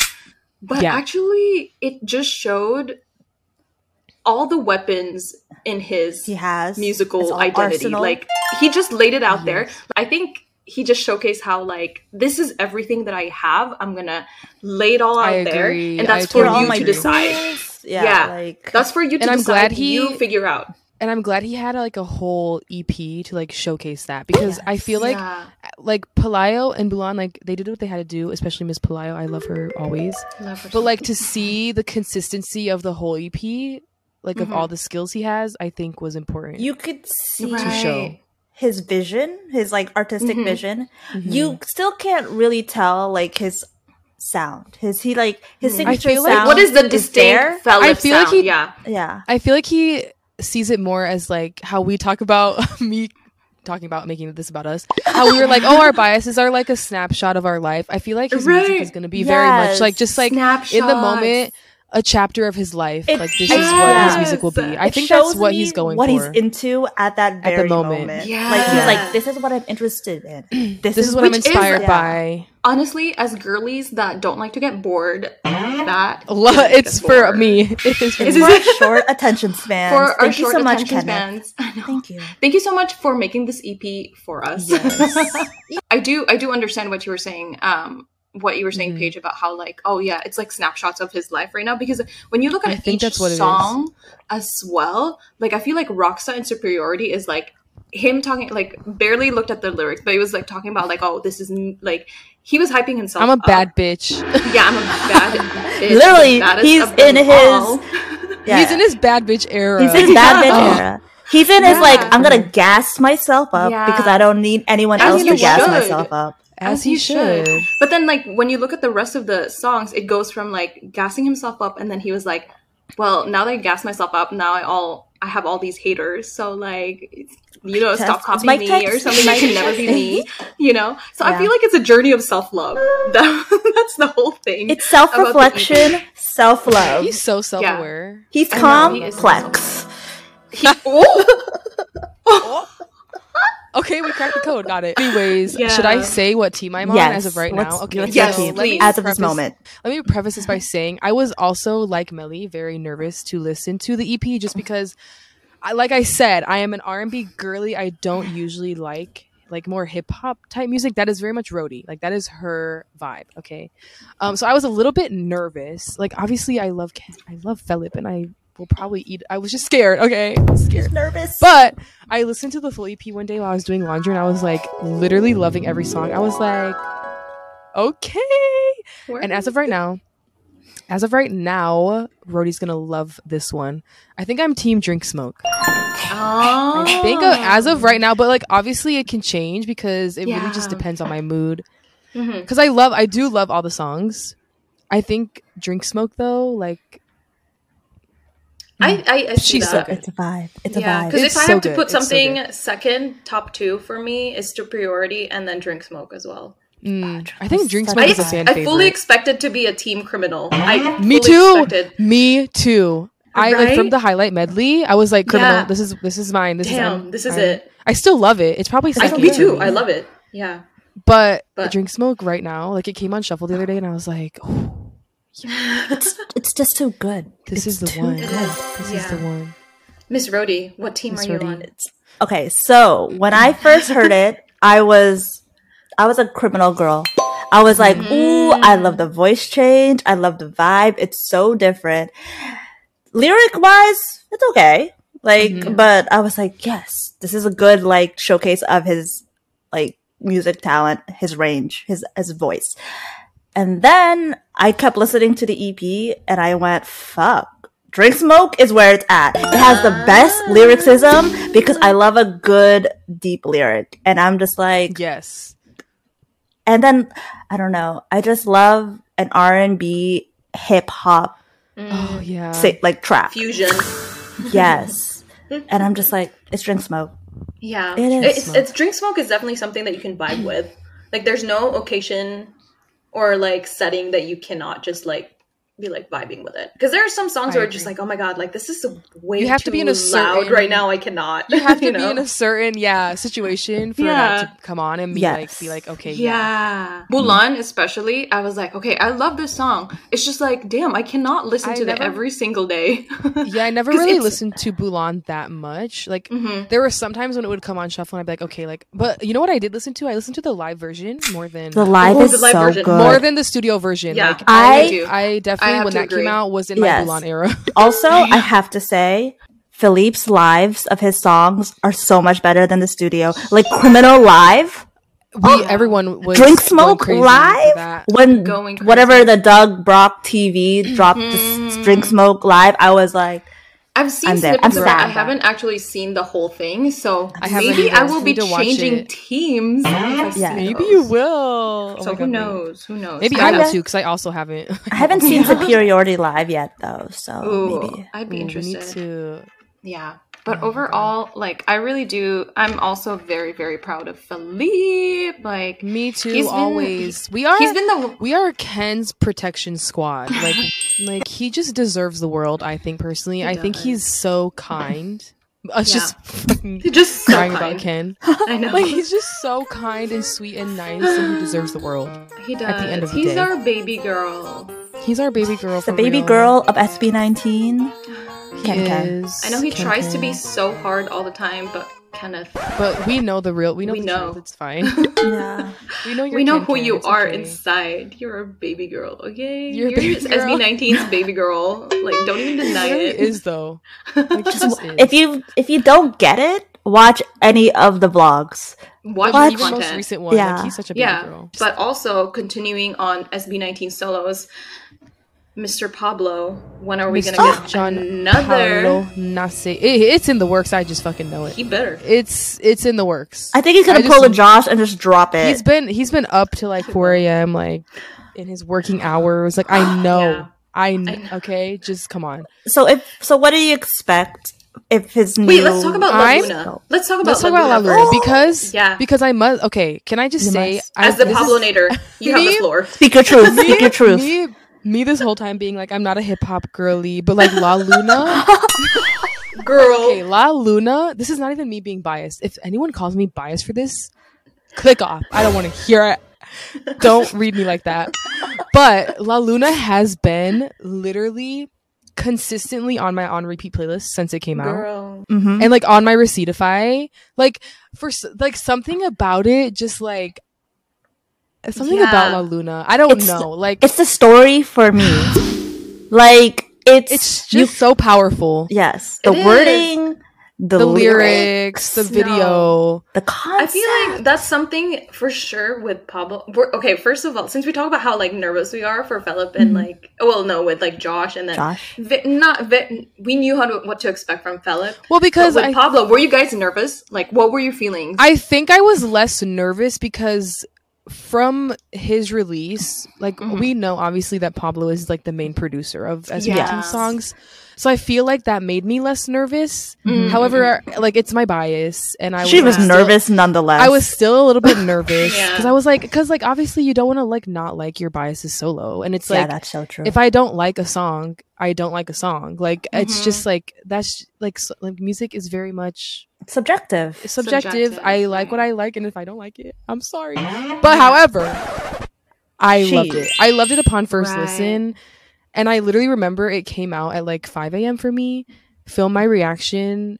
But
Yeah.
actually it just showed all the weapons in his
He has
musical identity.
arsenal.
Like he just laid it out there. I think he just showcased how like this is everything that I have. I'm gonna lay it all out
I
there,
agree.
and that's
I
for
Here
you
my
to decide.
Yeah,
Yeah.
like
That's for you to
And I'm
decide.
glad he-
you figure out.
And I'm glad he had like a whole EP to like showcase that because I feel like
yeah.
like Palayo and Bulan like they did what they had to do, especially Miss Palayo. I love her always.
Love her
But like to see the consistency of the whole EP, like of
Mhm.
all the skills he has, I think was important.
you could see
to show.
Right.
his vision, his like artistic
Mhm.
vision.
Mhm.
You still can't really tell like his sound. His he like his
Mhm. I
signature
feel like-
sound.
what is the
there.
distinct Felip
I feel like he-
yeah.
Yeah.
I feel like he sees it more as like how we talk about me talking about making this about us. How we were like, oh, our biases are like a snapshot of our life. I feel like his music is going to be very much like just like snapshot. in the moment, a chapter of his life.
It-
like this is what his music will be. I
It
think that's what he's going
what
for.
he's into at that at
the
very
moment.
Yeah. Like he's like, this is what I'm interested in. This,
this is what I'm
which is-
inspired
yeah.
by.
Honestly, as girlies that don't like to get bored, that
A It's
get
for
bored.
me. It is for
It's
me.
for our short attention spans.
For our
Thank you
short
so much,
attention
Kenneth.
spans.
Thank you.
Thank you so much for making this EP for us.
Yes.
I do I do understand what you were saying. Um what you were saying,
Mhm.
Paige, about how like, oh yeah, it's like snapshots of his life right now. Because when you look
I
at
think
each
that's what
song as well, like I feel like Rockstar and Superiority is like him talking like barely looked at the lyrics, but he was like talking about like, oh, this is n- like he was hyping himself.
I'm a
up.
bad bitch.
Yeah, I'm a bad bitch.
Literally, he's in his- Yeah.
He's in his bad bitch era.
He's in bad bitch era. He's in his like, I'm gonna gas myself up
Yeah.
because I don't need anyone
As
else
you
to gas
should.
myself up.
As, he, should.
But then, like, when you look at the rest of the songs, it goes from like gassing himself up, and then he was like, "Well, now that I gas myself up, now I all I have all these haters. So like, you know, stop copying me or something. You
Mic
can never be me. You know. So I feel like it's a journey of self love. That, that's the whole thing.
It's self reflection, self love.
He's so self aware.
He's
I know, he is
complex.
He, oh! oh.
Okay, we cracked the code. Got it. Anyways,
Yeah.
should I say what team I'm on
Yes.
as of right
let's,
now? Okay,
let's
Yes,
go team
let me
as of this moment.
Let me preface this by saying I was also like Melly, very nervous to listen to the EP just because, I, like I said, I am an R and B girly. I don't usually like like more hip hop type music. That is very much Rhodey. Like that is her vibe. Okay, um, so I was a little bit nervous. Like obviously, I love Ken- I love Felip, and I will probably eat. I was just scared. Okay, scared.
Nervous.
But I listened to the full EP one day while I was doing laundry, and I was like literally loving every song. I was like, okay. And as of right now, as of right now, Rhodey's gonna love this one. I think I'm Team Drink Smoke.
oh.
I think of, as of right now, but like obviously it can change because it really just depends on my mood.
Mhm.
Because I love, I do love all the songs. I think Drink Smoke though, like
I, mm. I, I see
She's so
that.
good.
It's a vibe. It's a
Yeah,
vibe.
because if I
so
have to
good.
put
It's so
something
good.
second, top two for me is superiority, and then drink smoke as well.
mm, ah, I think Drink Smoke
I,
is a fan
I
favorite.
fully expected to be a team criminal. I
mm-hmm.
Me
too.
expected-
Me too. I like from the highlight medley. I was like, criminal.
Yeah.
This is this is mine. This is
Damn,
I'm-
this is
I'm-
it.
I still love it. It's probably
I, me
for
too. I love it. Yeah.
But,
But-
Drink Smoke right now, like it came on shuffle the other day, and I was like, oh,
it's it's just so good.
this
It's
is the one.
good.
This is the one.
Miss Rhodey, what team
Miss
are you
Rhodey.
on?
Okay, so when I first heard it, I was I was a criminal girl. I was like, ooh, I love the voice change. I love the vibe. It's so different. Lyric wise, it's okay. Like,
Mhm.
but I was like, yes, this is a good like showcase of his like music talent, his range, his his voice. And then I kept listening to the EP and I went, fuck. Drink Smoke is where it's at. It has the best ah. lyricism because I love a good deep lyric. And I'm just like,
Yes.
and then I don't know. I just love an R&B hip hop mm.
Oh yeah.
say like trap.
Fusion.
Yes. and I'm just like, it's Drink Smoke.
Yeah.
It is
It's,
smoke.
it's drink smoke is definitely something that you can vibe with. Like there's no occasion or like setting that you cannot just like be like vibing with it. Because there are some songs
I
where it's just like, oh my god, like this is so way
You have to be in a
loud
certain-
right now. I cannot.
You have to be
know?
in a certain yeah situation for
Yeah.
that to come on and be
Yes.
like be like okay yeah.
Yeah. Bulan, especially, I was like, okay, I love this song. It's just like, damn, I cannot listen
I
to
never-
that every single day.
Yeah, I never really listened to Bulan that much. Like
Mhm.
there were some times when it would come on shuffle and I'd be like, okay, like but you know what I did listen to? I listened to the live version more than
The live
Oh,
is
the live
so
version.
good.
more than the studio version.
Yeah,
like
I-
I.
I definitely
have
when that
agree.
came out was in my
Yes.
Bulan era.
Also, I have to say, Felip's lives of his songs are so much better than the studio. Like Criminal Live,
we oh. everyone was
Drink
going
Smoke
crazy
Live,
that.
when
Going crazy.
whatever the Doug Brock TV dropped this mm-hmm. Drink Smoke Live, I was like,
I've seen
I'm there.
snippets
I'm
of it. I
sad.
haven't actually seen the whole thing, so
I
maybe. I will be
Need to watch
changing teams. if I see
Yeah.
Maybe you will. Oh
So
my
who
God,
knows? Who knows?
Maybe
I
I will too because I also haven't.
I haven't seen Superiority Live yet, though. So
Ooh,
maybe.
I'd be interested.
need to.
Yeah. But oh overall, like I really do I'm also very, very proud of Felip. Like
Me too.
He's been-
always. we are.
he's been the
we are Ken's protection squad. Like, like he just deserves the world. I think personally, I think he's so kind. Us
Yeah.
just fucking
just so
crying
kind.
about Ken.
I know.
Like he's just so kind and sweet and nice, and he deserves the world.
he does.
at the end of the
He's our baby girl.
He's our baby girl.
The
for
baby
real.
girl of SB19.
He
Ken Ken.
is.
I know he
Ken
tries to be so hard all the time, but Kenneth,
but we know the real. We know
We
the
know.
truth. It's fine.
Yeah.
we know you're.
we know
Ken
who
Ken,
you
it's
are
okay.
inside. You're a baby girl, okay?
You're a
You're,
baby
just
girl.
SB19's baby girl. Like, don't even deny
He really
it.
is though. Like, just is.
If you if you don't get it, watch any of the vlogs.
Watch
But
the
most recent one,
Yeah.
like he's such a baby
yeah,
girl.
but also continuing on SB19 solos. Mr. Pablo. When are we gonna get
John
another?
Paulo Nase. It- it's in the works. I just fucking know it.
He better.
It's it's in the works.
I think he's gonna
I just-
pull a Josh and just drop it.
He's been he's been up to like 4 a.m. like in his working hours. Like I know,
Yeah.
I, kn-
I know.
okay. Just come on.
so if so, what do you expect if his new?
Wait, let's talk about La
I'm-
Luna. Let's talk about
Let's talk
La
about La
Luna
Luna because
Yeah.
because I must. Okay, can I just
You
say
must.
I,
As the
this is-
Pablonator, you have the floor.
Speak your truth. Speak your truth.
Me, me this whole time being like I'm not a hip hop girly, but like La Luna.
Girl.
Okay, La Luna. This is not even me being biased. If anyone calls me biased for this, click off. I don't want to hear it. Don't read me like that. But La Luna has been literally consistently on my on repeat playlist since it came out.
Girl.
hmm
And like on my Receiptify, like for like something about it just like something about La Luna. I don't
It's-
know. Like
It's the story for me. Like it's
it's
you-
just so powerful.
yes, the
It is.
wording, the,
The lyrics, the
No.
video.
the concept.
I feel like that's something for sure with Pablo. We're, okay, first of all, since we talk about how like nervous we are for Felip and mm-hmm. like, well, no, with like Josh and then
Josh.
Vi- not Vi- we knew how to what to expect from Felip.
Well, because
with
I
Pablo, were you guys nervous? Like, what were your feelings?
I think I was less nervous because from his release, like
Mhm.
we know obviously that Pablo is like the main producer of SB19
Yes.
songs. So I feel like that made me less nervous.
Mhm.
However, like it's my bias and I
she was
still-
nervous nonetheless.
I was still a little bit nervous
Yeah.
because I was like, because like obviously you don't want to like not like your biases solo, and it's like
yeah,
like
that's so true.
if I don't like a song, I don't like a song. Like it's
Mhm.
just like that's like s- like music is very much
subjective.
subjective.
Subjective,
I like what. I like, and if I don't like it, I'm sorry. But however, I loved it. I loved it upon first
Right.
listen, and I literally remember it came out at like 5 a.m. for me. Filmed my reaction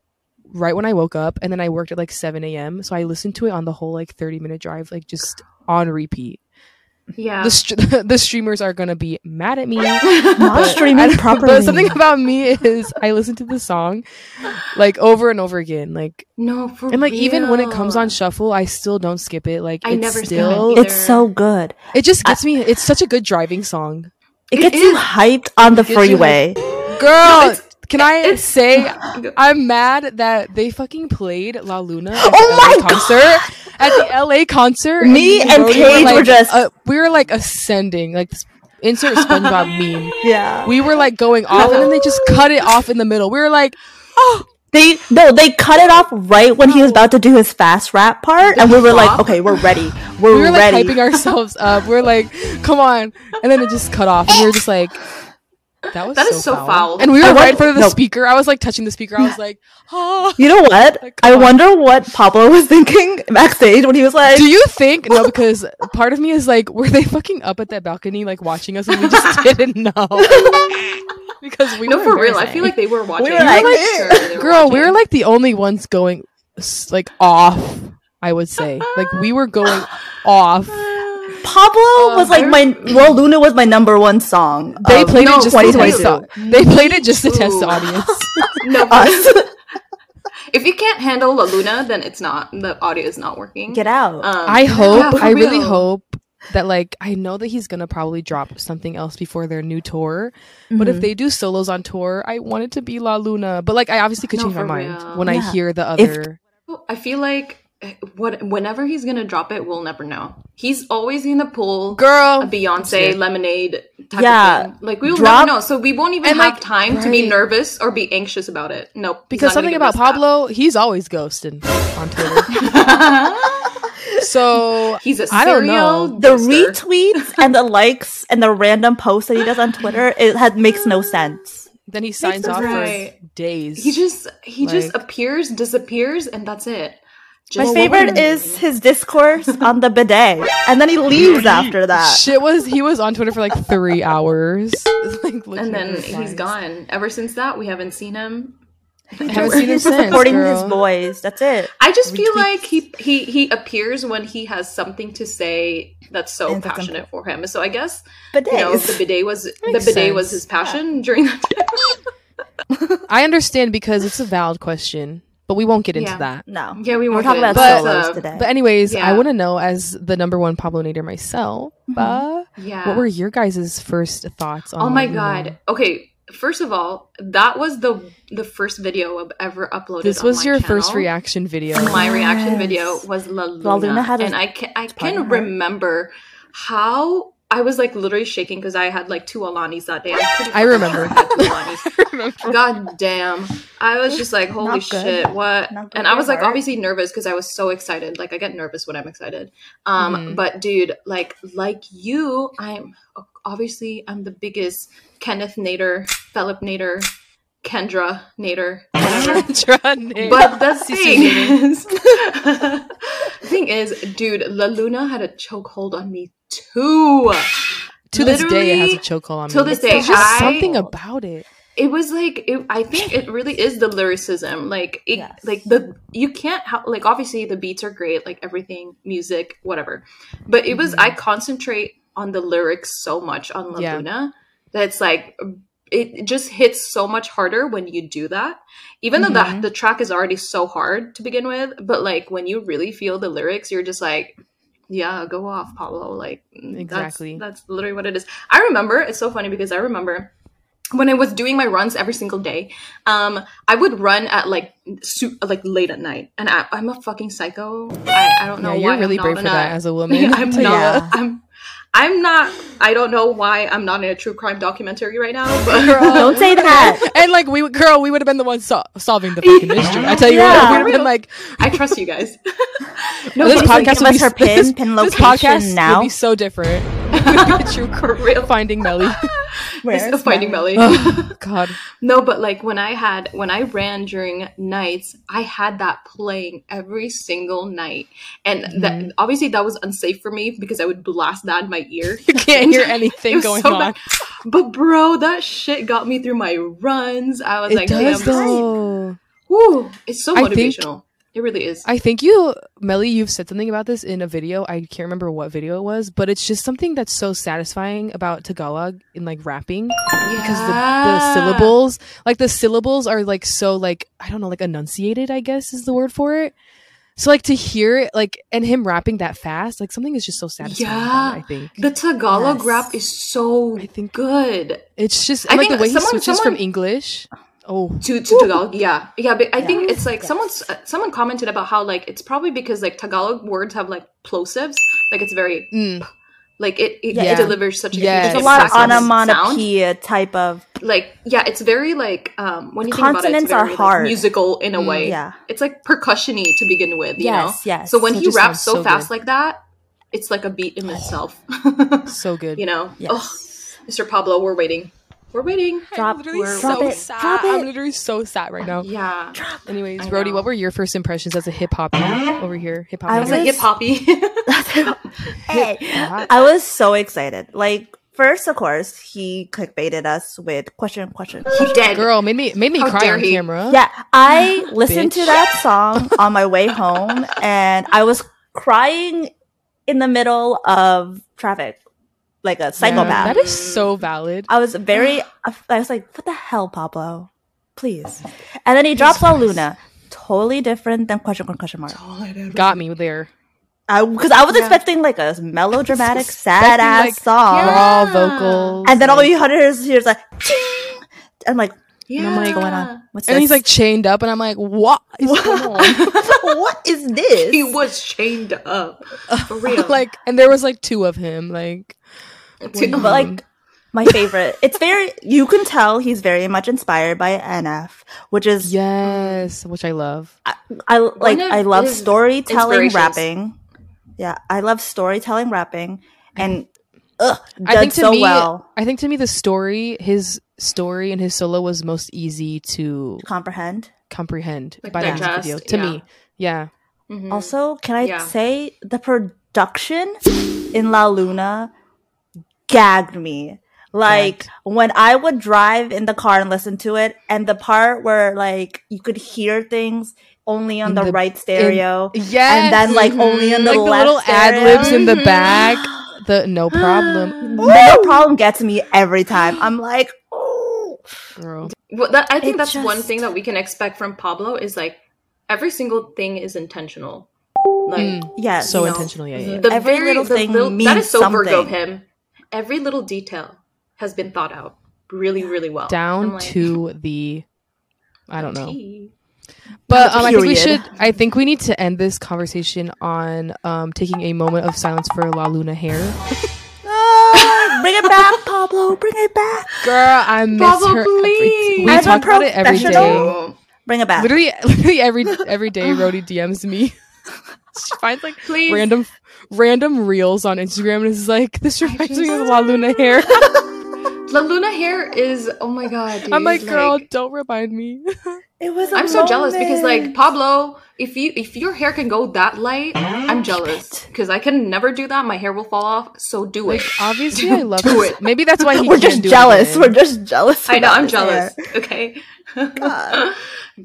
right when I woke up, and then I worked at like 7 a.m. So I listened to it on the whole like 30 minute drive, like just on repeat.
yeah.
The str- the streamers are gonna be mad at me.
Not
but
streaming properly.
But something about me is I listen to the song like over and over again. Like
no, for
and like even when it comes on shuffle, I still don't skip it. Like
I
it's
never skip
still
it
it's so good.
it just gets me. It's such a good driving song,
It
It
gets you hyped on the freeway.
girl.
it's-
can I say I'm mad that they fucking played La Luna at
Oh
the
my
LA concert at the LA concert.
Me and
Brody
Paige were
like,
just-
uh, we were like ascending like this insert SpongeBob meme.
Yeah.
We were like going off, and then they just cut it off in the middle. We were like, oh.
They no, they cut it off right when he was about to do his fast rap part, and we were like, "Okay, we're ready. We're, ready.
we were like
ready."
hyping ourselves up. We are like, come on. And then it just cut off. And we were just like, that was
That
so,
is so
foul.
foul.
And we
I
were right in front of the
no.
speaker. I was like touching the speaker. I was like, oh.
you know what?
Like,
I
on.
wonder what Pablo was thinking backstage when he was like,
Do you think no? Because part of me is like, were they fucking up at that balcony, like watching us, and we just didn't know? because we
no, for real. I feel like they were watching.
We were like,
sure they were
girl, we were like the only ones going like off. I would say, like we were going off.
Pablo was like my well, Luna was my number one song.
They
of
played
no,
it just to test. the- They played it just to test the audience.
no.
Us.
If you can't handle La Luna, then it's not the audio is not working.
Get out.
Um,
I hope.
yeah, for
I really hope that like I know that he's gonna probably drop something else before their new tour. But if
Mhm.
they do solos on tour, I want it to be La Luna. But like I obviously could
No,
change my
for
mind
real.
when I hear the
If-
other.
I feel like what whenever he's gonna drop it, we'll never know. He's always gonna pull
Girl,
a Beyonce lemonade type
Yeah.
of thing. Like we will
Drop-
never know. So we won't even have
like,
time to be nervous or be anxious about it. Nope.
because
not gonna
something about
us that.
Pablo, he's always ghosting on Twitter. so
he's a
I don't know.
the
ghoster.
retweets and the likes and the random posts that he does on Twitter, it had makes no sense.
then he signs off
Right.
for days.
He just he just appears, disappears, and that's it.
My favorite
one.
is his discourse on the bidet, and then he leaves after that.
Shit was he was on Twitter for like three hours, like
and then
the
he's
signs.
gone. Ever since that, we haven't seen him.
haven't seen him
He's
since,
supporting
girl.
his boys. That's it.
I just feel
Retweets.
like he he he appears when he has something to say that's so
And that's
passionate for him. So I guess
Bidets.
you know the bidet was the
Makes
bidet was his passion during that time.
I understand because it's a valid question, but we won't get into
Yeah.
that.
no.
yeah, we
We're
won't
talking about
But-
solos
the-
today.
But anyways, I want to know as the number one Pablo Nader myself, Papa.
Yeah.
What were your guys' first thoughts on
Oh my
Luna?
god. Okay, first of all, that was the the first video I've ever uploaded.
This
on
was
my
your first reaction video.
My reaction video was La Luna,
La Luna had
and I can I can remember how I was like literally shaking because I had like two Alanis that day. I'm
I remember.
sure I had two Alanis.
Remember?
God damn. I was just like, holy shit, what? And I was like
her.
obviously nervous because I was so excited. Like I get nervous when I'm excited. Um,
Mhm.
but dude, like like you, I'm obviously I'm the biggest Kenneth Nader, Felip Nader, Kendra Nader, whatever. But the thing is, the thing is, dude, La Luna had a chokehold on me too.
to this day, it has a chokehold on
me.
me.
this
day,
There's just
I-
something about it.
it was like it, i think it really is the lyricism like it
Yes.
like the you can't ha- like obviously the beats are great like everything music whatever but it was
Mhm.
i concentrate on the lyrics so much on la
Yeah.
luna that it's like it just hits so much harder when you do that even though
Mhm.
the, the track is already so hard to begin with but like when you really feel the lyrics you're just like yeah go off pablo like mm, that's-
Exactly.
that's literally what it is i remember it's so funny because i remember when I was doing my runs every single day, um, I would run at like su- like late at night, and I, I'm a fucking psycho. I, I don't know
Yeah,
why
you're really
I'm
brave
not
for that as a woman.
I'm not.
Yeah.
I'm. I'm not. I don't know why I'm not in a true crime documentary right now, but
Don't say that.
and like we, girl, we would have been the ones sol- solving the fucking mystery. I tell you
Yeah.
what, we would have been like,
I trust you guys.
no,
no,
this
but
Please
podcast
give
would
us
be
her pin-
this,
pin
this podcast
now.
would be so different. true
for real.
finding Melly.
Where's
It's finding
Melly?
Melly.
oh, God,
No, but like when I had when I ran during nights, I had that playing every single night, and
Mm-hmm.
that obviously that was unsafe for me because I would blast that in my ear.
you can't hear anything going
so
on.
bad. But bro, that shit got me through my runs. I was
It
like,
does
damn, this-
though.
woo, it's so
I think-
motivational. It really is.
I think you, Melly, you've said something about this in a video. I can't remember what video it was, but it's just something that's so satisfying about Tagalog in like rapping because the, the syllables, like the syllables are like so like I don't know, like enunciated. I guess is the word for it. So like to hear it, like and him rapping that fast, like something is just so satisfying.
Yeah.
I think
The Tagalog
Yes.
rap is so
I think-
good.
it's just
I
like the way he switches
someone-
from English. Oh,
to to Tagalog. Yeah, yeah. But I think it's like
Yes.
someone's uh, someone commented about how like it's probably because like Tagalog words have like plosives. Like it's very
mm,
like it it,
Yeah.
it delivers such a
Yes.
It's a lot of
exact sound.
onomatopoeia type of
Like yeah, it's very like um when you
The
think about it, it's
consonants are
very, like,
hard.
musical in a
Mm,
way.
yeah.
It's like percussiony to begin with. You
Yes,
know.
yes.
So when
That
he raps so,
so
fast
good.
like that, it's like a beat in itself.
so good.
you know.
Yes.
Ugh, Mr. Pablo, we're waiting. We're waiting.
Drop-
I'm literally
we're-
so
drop it,
sad.
drop
I'm literally so sad right now.
Yeah.
Anyways,
I
Rody,
know.
what were your first impressions as a hip hop over here? Hip hop.
I
I was a hip hoppy.
hey. I was so excited. Like first, of course, he clickbaited us with question, question.
he did.
girl made me made me
How
cry on
he.
camera.
Yeah, I ah, listened to that song on my way home, and I was crying in the middle of traffic, like a
Yeah,
psychopath.
that is so valid.
I was very. I was like, "What the hell, Pablo? Please!" And then he drops La Luna, totally different than question mark question mark.
Got me there.
Because I, was
Yeah.
expecting like a melodramatic, sad ass
like,
song,
Raw
Yeah.
vocals.
and then all
like-
you heard is here's like, "Ching!" I'm like,
Yeah.
"What's going on? What's
and
this?
he's like chained up, and I'm like, what is going on?
what is this?
he was chained up for real.
like, and there was like two of him. Like,
To-
but like my favorite it's very you can tell he's very much inspired by nf which is
yes, which I love.
i like i love storytelling rapping yeah i love storytelling rapping and ugh,
I
does
think to
so
me,
well
I think to me, the story, his story and his solo was most easy to
comprehend
comprehend
Like
by the music
digest,
video. To
yeah.
me, yeah.
Mhm.
also can i
Yeah.
say the production in la luna gagged me like
Gagged.
when i would drive in the car and listen to it and the part where like you could hear things only on the,
the-
right stereo
Yes,
and then like only on the
like the
left
little ad
stereo.
libs in the back. The no problem,
No problem gets me every time. I'm like, oh,
girl.
Well, that, I think
It
that's one thing that we can expect from Pablo is like every single thing is intentional. Like
Mm,
Yes.
so
you know,
intentional, yeah, yeah.
the
Every
very
little
the
thing
that
means
is so Virgo of him. Every little detail has been thought out really, really well.
Down
like,
to the I don't know.
T.
But um, I think we should. I think we need to end this conversation on um, taking a moment of silence for La Luna hair.
Ah, bring it back, Pablo. Bring it back.
Girl, I miss
Pablo,
her.
please.
We
As a
talk about it every
professional-
day.
Bring it back.
Literally, literally every every day, Rody DMs me. she finds like
Please.
random random reels on Instagram and is like, "This reminds me of La Luna hair."
La Luna hair is oh my god. Dude.
I'm like, "Girl, don't remind me."
It was. i
I'm so jealous because like Pablo, if you if your hair can go that light, I'm jealous because I can never do that. My hair will fall off. So do it.
Like, obviously, I love
Do
his-
it.
Maybe that's why he
we're
can't
just
do
jealous.
again.
We're just jealous.
I know. I'm jealous.
hair.
Okay.
God.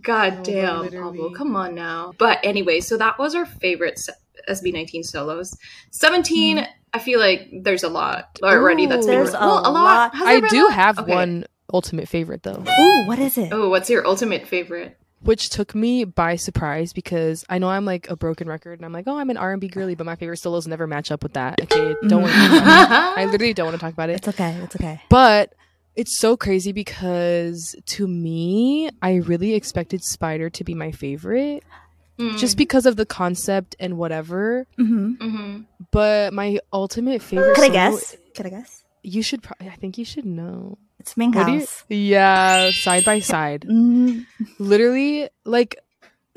God
Oh,
damn,
literally.
Pablo, come on now. But anyway, so that was our favorite se- SB19 solos. 17, hmm. I feel like there's a lot already that's been
There's
re-
a
well,
lot.
Has
I
there been a
do
lot?
have
Okay.
one ultimate favorite though,
Ooh, what is it?
Oh, what's your ultimate favorite?
which took me by surprise because I know I'm like a broken record and I'm like, oh, I'm an R&B girly, but my favorite solos never match up with that. Okay, don't want to. I literally don't want to talk about it.
It's okay. It's okay.
But it's so crazy because to me, I really expected Spider to be my favorite
Mm.
just because of the concept and whatever.
hmm
hmm
But my ultimate favorite.
Can I guess? Can I guess?
You should. Pro- I think you should know.
It's Ming
What do you-
House.
yeah, side by side.
Mm,
Literally, like,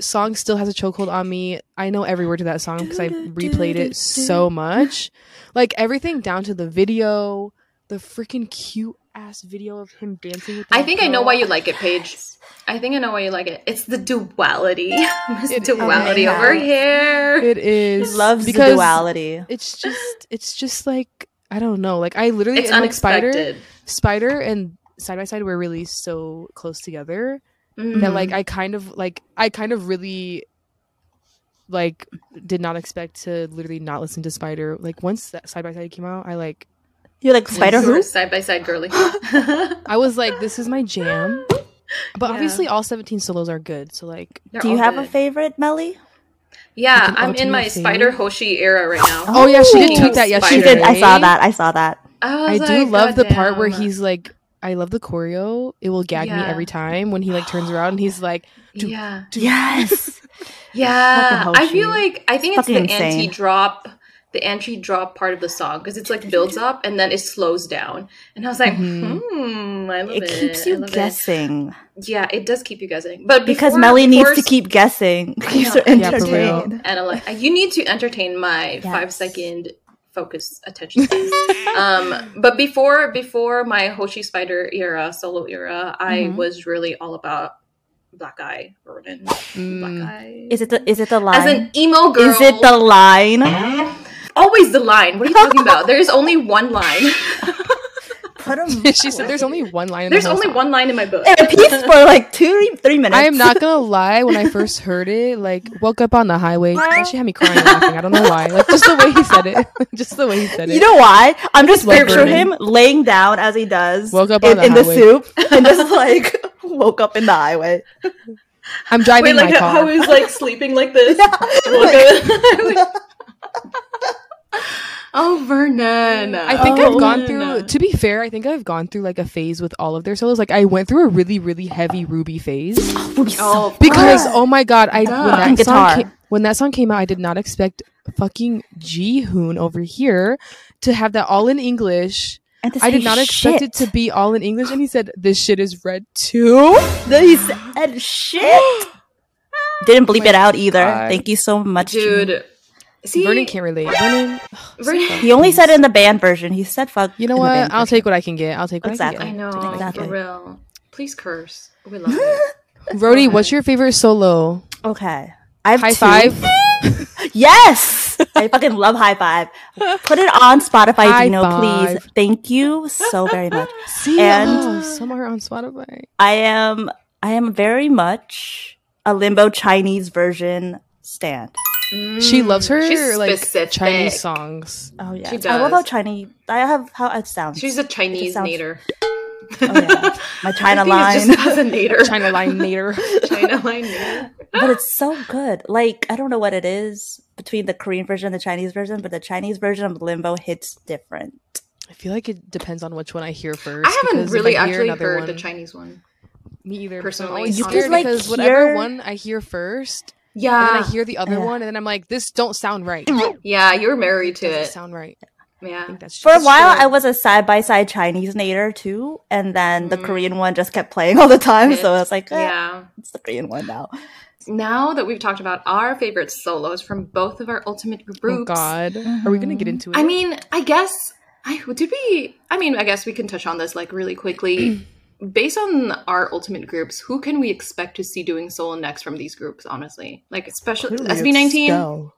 song still has a chokehold on me. I know every word to that song because I replayed it so much. Like everything down to the video, the freaking cute ass video of him dancing with.
I
that
think I know why you like it, Paige. I think I know why you like it. It's the duality. Miss
It-
duality over
God.
here.
It
he
is
loves the duality.
It's just, it's just like I don't know. Like I literally,
It's
and, like, Spider,
unexpected.
Spider, and side by side were really so close together.
Mhm.
that like I kind of like I kind of really like did not expect to literally not listen to Spider. Like once that side by side came out, I like
You're like Spider
You were
Who?
side by side girly.
I was like, this is my jam. But
Yeah.
obviously all 17 solos are good. So like
They're
Do you
all
have a favorite, Melly?
Yeah,
Like
I'm in my
ultimate
Spider Hoshi era right now.
Oh yeah, she did
Ooh.
tweet that yesterday.
She did. I saw that. I saw that.
I,
I
was
do
like,
love the
"God
part where he's like I love the choreo. It will gag me every time when he like turns around and he's like do-
yeah,
Yes.
yeah. I feel like I think it's the
Fucking insane.
Anti-drop, the anti-drop part of the song because it's like builds up and then it slows down, and I was like,
Mhm.
hmm, I love it.
it keeps you
love it.
guessing
Yeah, it does keep you guessing, but
because
before-
Melly needs
before
to keep guessing. Keeps her
know.
Yeah, for real.
entertained.
and I'm like, you need to entertain my
Yes.
five second focus attention span. um, but before before my Hoshi Spider era, solo era, I
Mhm.
was really all about Black Eye Ronin.
Mm.
Black Eye.
Is it the is it the line?
As an emo girl,
is it the line?
Always the line? What are you talking about? There's only one line.
Put 'em-
she said there's only one line in
There's
the whole
only
song.
one line in my book.
It piece for like two three minutes.
I am not gonna lie. When I first heard it, like woke up on the highway, that shit had me crying laughing. I don't know why. Like just the way he said it, just the way he said it.
You know why? I'm just
Love
picture
burning.
him laying down as he does
Woke up
in,
on the
in the soup and just like woke up in the highway.
I'm driving
Wait, like
my
how
car.
he was like sleeping like this. Oh, Vernon.
I think
Oh,
I've gone
Vernon.
through. To be fair, I think I've gone through like a phase with all of their solos. Like I went through a really, really heavy Ruby phase
Oh, of
because
course.
oh my god, I when
Fucking
that song
guitar.
came, when that song came out, I did not expect fucking Ji Hoon over here to have that all in English. I did not expect it to be all in English, and he said this shit is red too.
Then he said shit. Didn't bleep oh
my
it out either.
God.
Thank you so much,
dude. See,
Vernon can't relate. Vernon,
Vernon-
He only said it in the band version. He said fuck.
you know
in the
what?
band
I'll
version.
take what I can get. I'll take what
Exactly.
I can get. I know,
Exactly.
for real. Please curse. We love it.
I can. Rody, what's your favorite solo?
Okay. I have
High
two.
five.
Yes, I fucking love high five. Put it on Spotify,
High
Dino, please. Thank you so very much.
See,
And-
oh, somewhere on Spotify.
I am, I am very much a limbo Chinese version stand.
She loves mm, her
She's
like
specific.
Chinese songs.
Oh yeah,
She
I love how. Chinese. I have how it sounds.
She's a Chinese
sounds-
nader.
Oh, yeah. My China
I think
line.
It's just a nader.
China line nader.
China line nader.
but it's so good. Like I don't know what it is between the Korean version and the Chinese version, but the Chinese version of Limbo hits different.
I feel like it depends on which one I hear first.
I haven't really
I hear
actually
another
heard the Chinese one.
Me either.
personally,
Personally, always
You
scared
could, like,
because whatever one I hear first, and
Yeah,
then I hear the other
Yeah.
one, and then I'm like, this don't sound right.
yeah, you're married to
Doesn't
it.
sound right.
Yeah,
that's
For a while,
true.
I was a side by side Chinese nader too, and then the
Mm.
Korean one just kept playing all the time. So I was like, eh,
yeah.
it's the Korean one now.
Now that we've talked about our favorite solos from both of our ultimate groups,
Oh
groups,
God, are we gonna get
Mhm.
into it?
I mean, I guess I did we. I mean, I guess we can touch on this like really quickly. Based on our ultimate groups, who can we expect to see doing solo next from these groups? Honestly, like especially SB nineteen,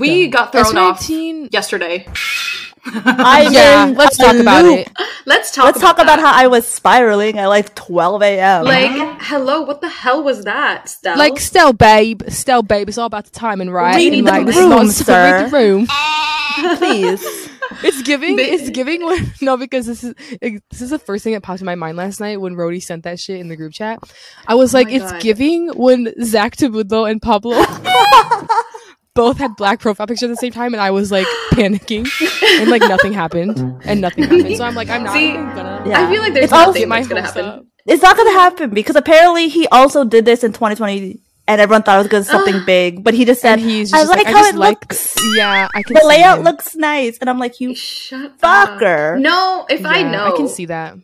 we got thrown off
S19
yesterday.
I'm
yeah, let's
a
talk about it.
Let's talk.
Let's talk about
that.
how I was spiraling at like 12 a.m.
Like, hello, what the hell was that, Stell?
Like, Stell, babe, Stell, babe, it's all about the timing, right?
Read
And,
the
like, this
room,
is not-
sir.
The room.
please.
It's giving.
Ba-
It's giving. When, no, because this is it- this is the first thing that popped in my mind last night when Rody sent that shit in the group chat. I was
Oh
like, it's
God.
giving when Zach Tabudlo and Pablo both had black profile pictures at the same time, and I was like panicking, and like nothing happened, and nothing happened. So I'm like, I'm not
See,
even gonna
Yeah.
I feel like there's
It's also-
nothing
get
that's gonna happen.
up.
It's not gonna happen because apparently he also did this in 2020, and everyone thought it was gonna something big. But he just said,
And he's
"I
just
like,
like, I
how
just
it
like
looks.
Yeah, I can.
The
see
layout
him.
looks nice," And I'm like, "You
Shut
Fucker.
up. No, if I know,
I can see that.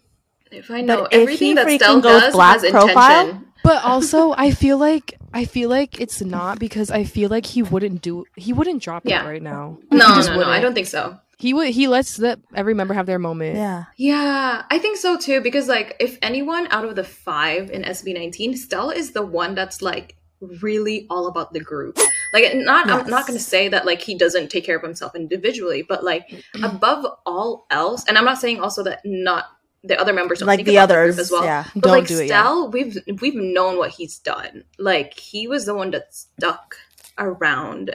If I know
if
everything
he
that
freaking
Stell
goes
does
black
has
profile-
intention.
But also, I feel like I feel like it's not because I feel like he wouldn't do he wouldn't drop
Yeah.
it right now.
No,
he
no,
just
no, I don't think so.
He would. He lets the every member have their moment.
yeah."
Yeah, I think so too. Because like, if anyone out of the five in SB19, Stell is the one that's like really all about the group. Like, not I'm not going to say that like he doesn't take care of himself individually, but like mm-hmm. above all else, and I'm not saying also that not the other members don't
Like
think
the
about
others,
group as well.
yeah.
But
Don't
like
do it
we've we've known what he's done. Like he was the one that stuck around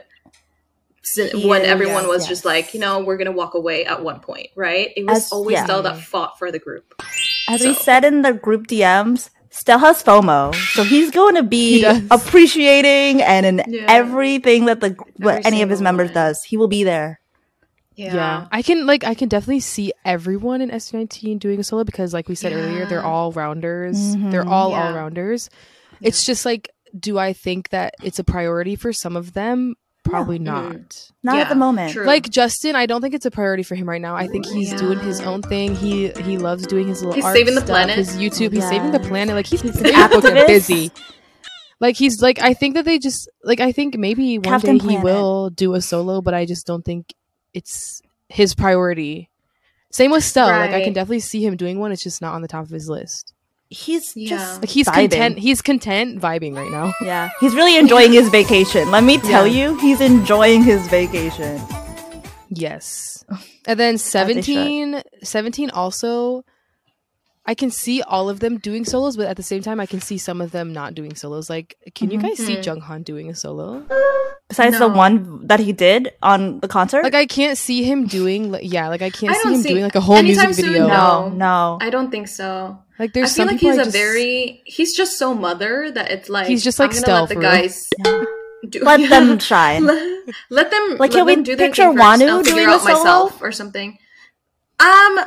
He
when
is,
everyone
yes,
was
yes.
just like, you know, we're gonna walk away at one point, right? It was
As-
always
yeah.
Stell that fought for the group.
As we said in the group DMs, Stell has FOMO, so he's going to be appreciating and in
Yeah.
everything that the what
Every
any of his members
one.
does, he will be there.
Yeah. yeah. I can like I can definitely see everyone in S19 doing a solo because like we said earlier, they're all rounders.
Mhm.
They're all
Yeah.
all rounders. It's just like, do I think that it's a priority for some of them? Probably not.
Mhm.
Not
Yeah,
at the moment.
true.
Like Justin, I don't think it's a priority for him right now. I think he's doing his own thing. He he loves doing his little
He's
art
saving the
stuff,
planet.
His YouTube, he's saving the planet. Like he's
He's an
very
activist.
fucking busy. Like he's like I think that they just like I think maybe one
Captain
day he
Planet.
will do a solo, but I just don't think it's his priority. Same with Stell. Like I can definitely see him doing one. It's just not on the top of his list.
He's
Yeah.
just
Like he's
vibing.
content. He's content vibing right now.
Yeah, he's really enjoying his vacation. Let me tell
Yeah.
you, he's enjoying his vacation.
Yes. And then
they
17, 17 also I can see all of them doing solos, but at the same time I can see some of them not doing solos. Like can you
Mhm.
guys see
Mhm.
Jeonghan doing a solo?
Besides the one that he did on the concert.
Like I can't see him doing like yeah, like I can't
I
see him
see-
doing like a whole
anytime
music
soon,
video.
no,
No.
no.
I don't think so.
Like there's
I feel
some
like
people
he's
I
a
just-
very he's just so mother that it's like
He's just like
I'm gonna let the guys
Yeah.
do
Let
yeah.
them shine.
let, let them
Like,
let
can we
do their
picture
thing first. Wonwoo
doing a
out
solo?
myself or something. Um,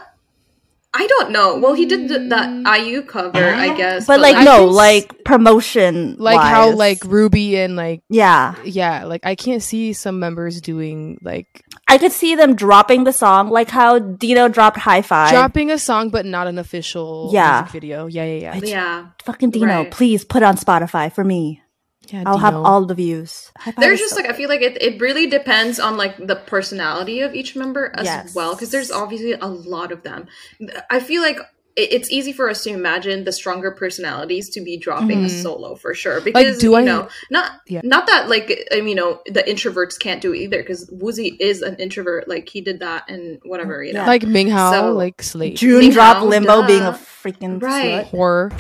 I don't know. Well, he did th- that IU cover, I guess.
but like
I
no,
can
like promotion.
like how like Ruby and like
yeah,
yeah, like I can't see some members doing like
I could see them dropping the song, like how Dino dropped High Five.
dropping a song but not an official
Yeah.
music video. Yeah, yeah, yeah.
yeah,
Fucking Dino,
Right.
please put on Spotify for me.
yeah
I'll have all the views. High Five
there's just
so-
like I feel like it, it really depends on like the personality of each member as
Yes.
well because there's obviously a lot of them. I feel like it- it's easy for us to imagine the stronger personalities to be dropping a
Mhm.
solo for sure because
do
you
I-
know not
Yeah.
not that like I mean, you know the introverts can't do it either because Woozi is an introvert like he did that and whatever you know
Yeah.
like Minghao,
So-
like Slate
June
Ming
dropped
Hao,
Limbo
duh.
being a freaking
Right.
slut.
horror.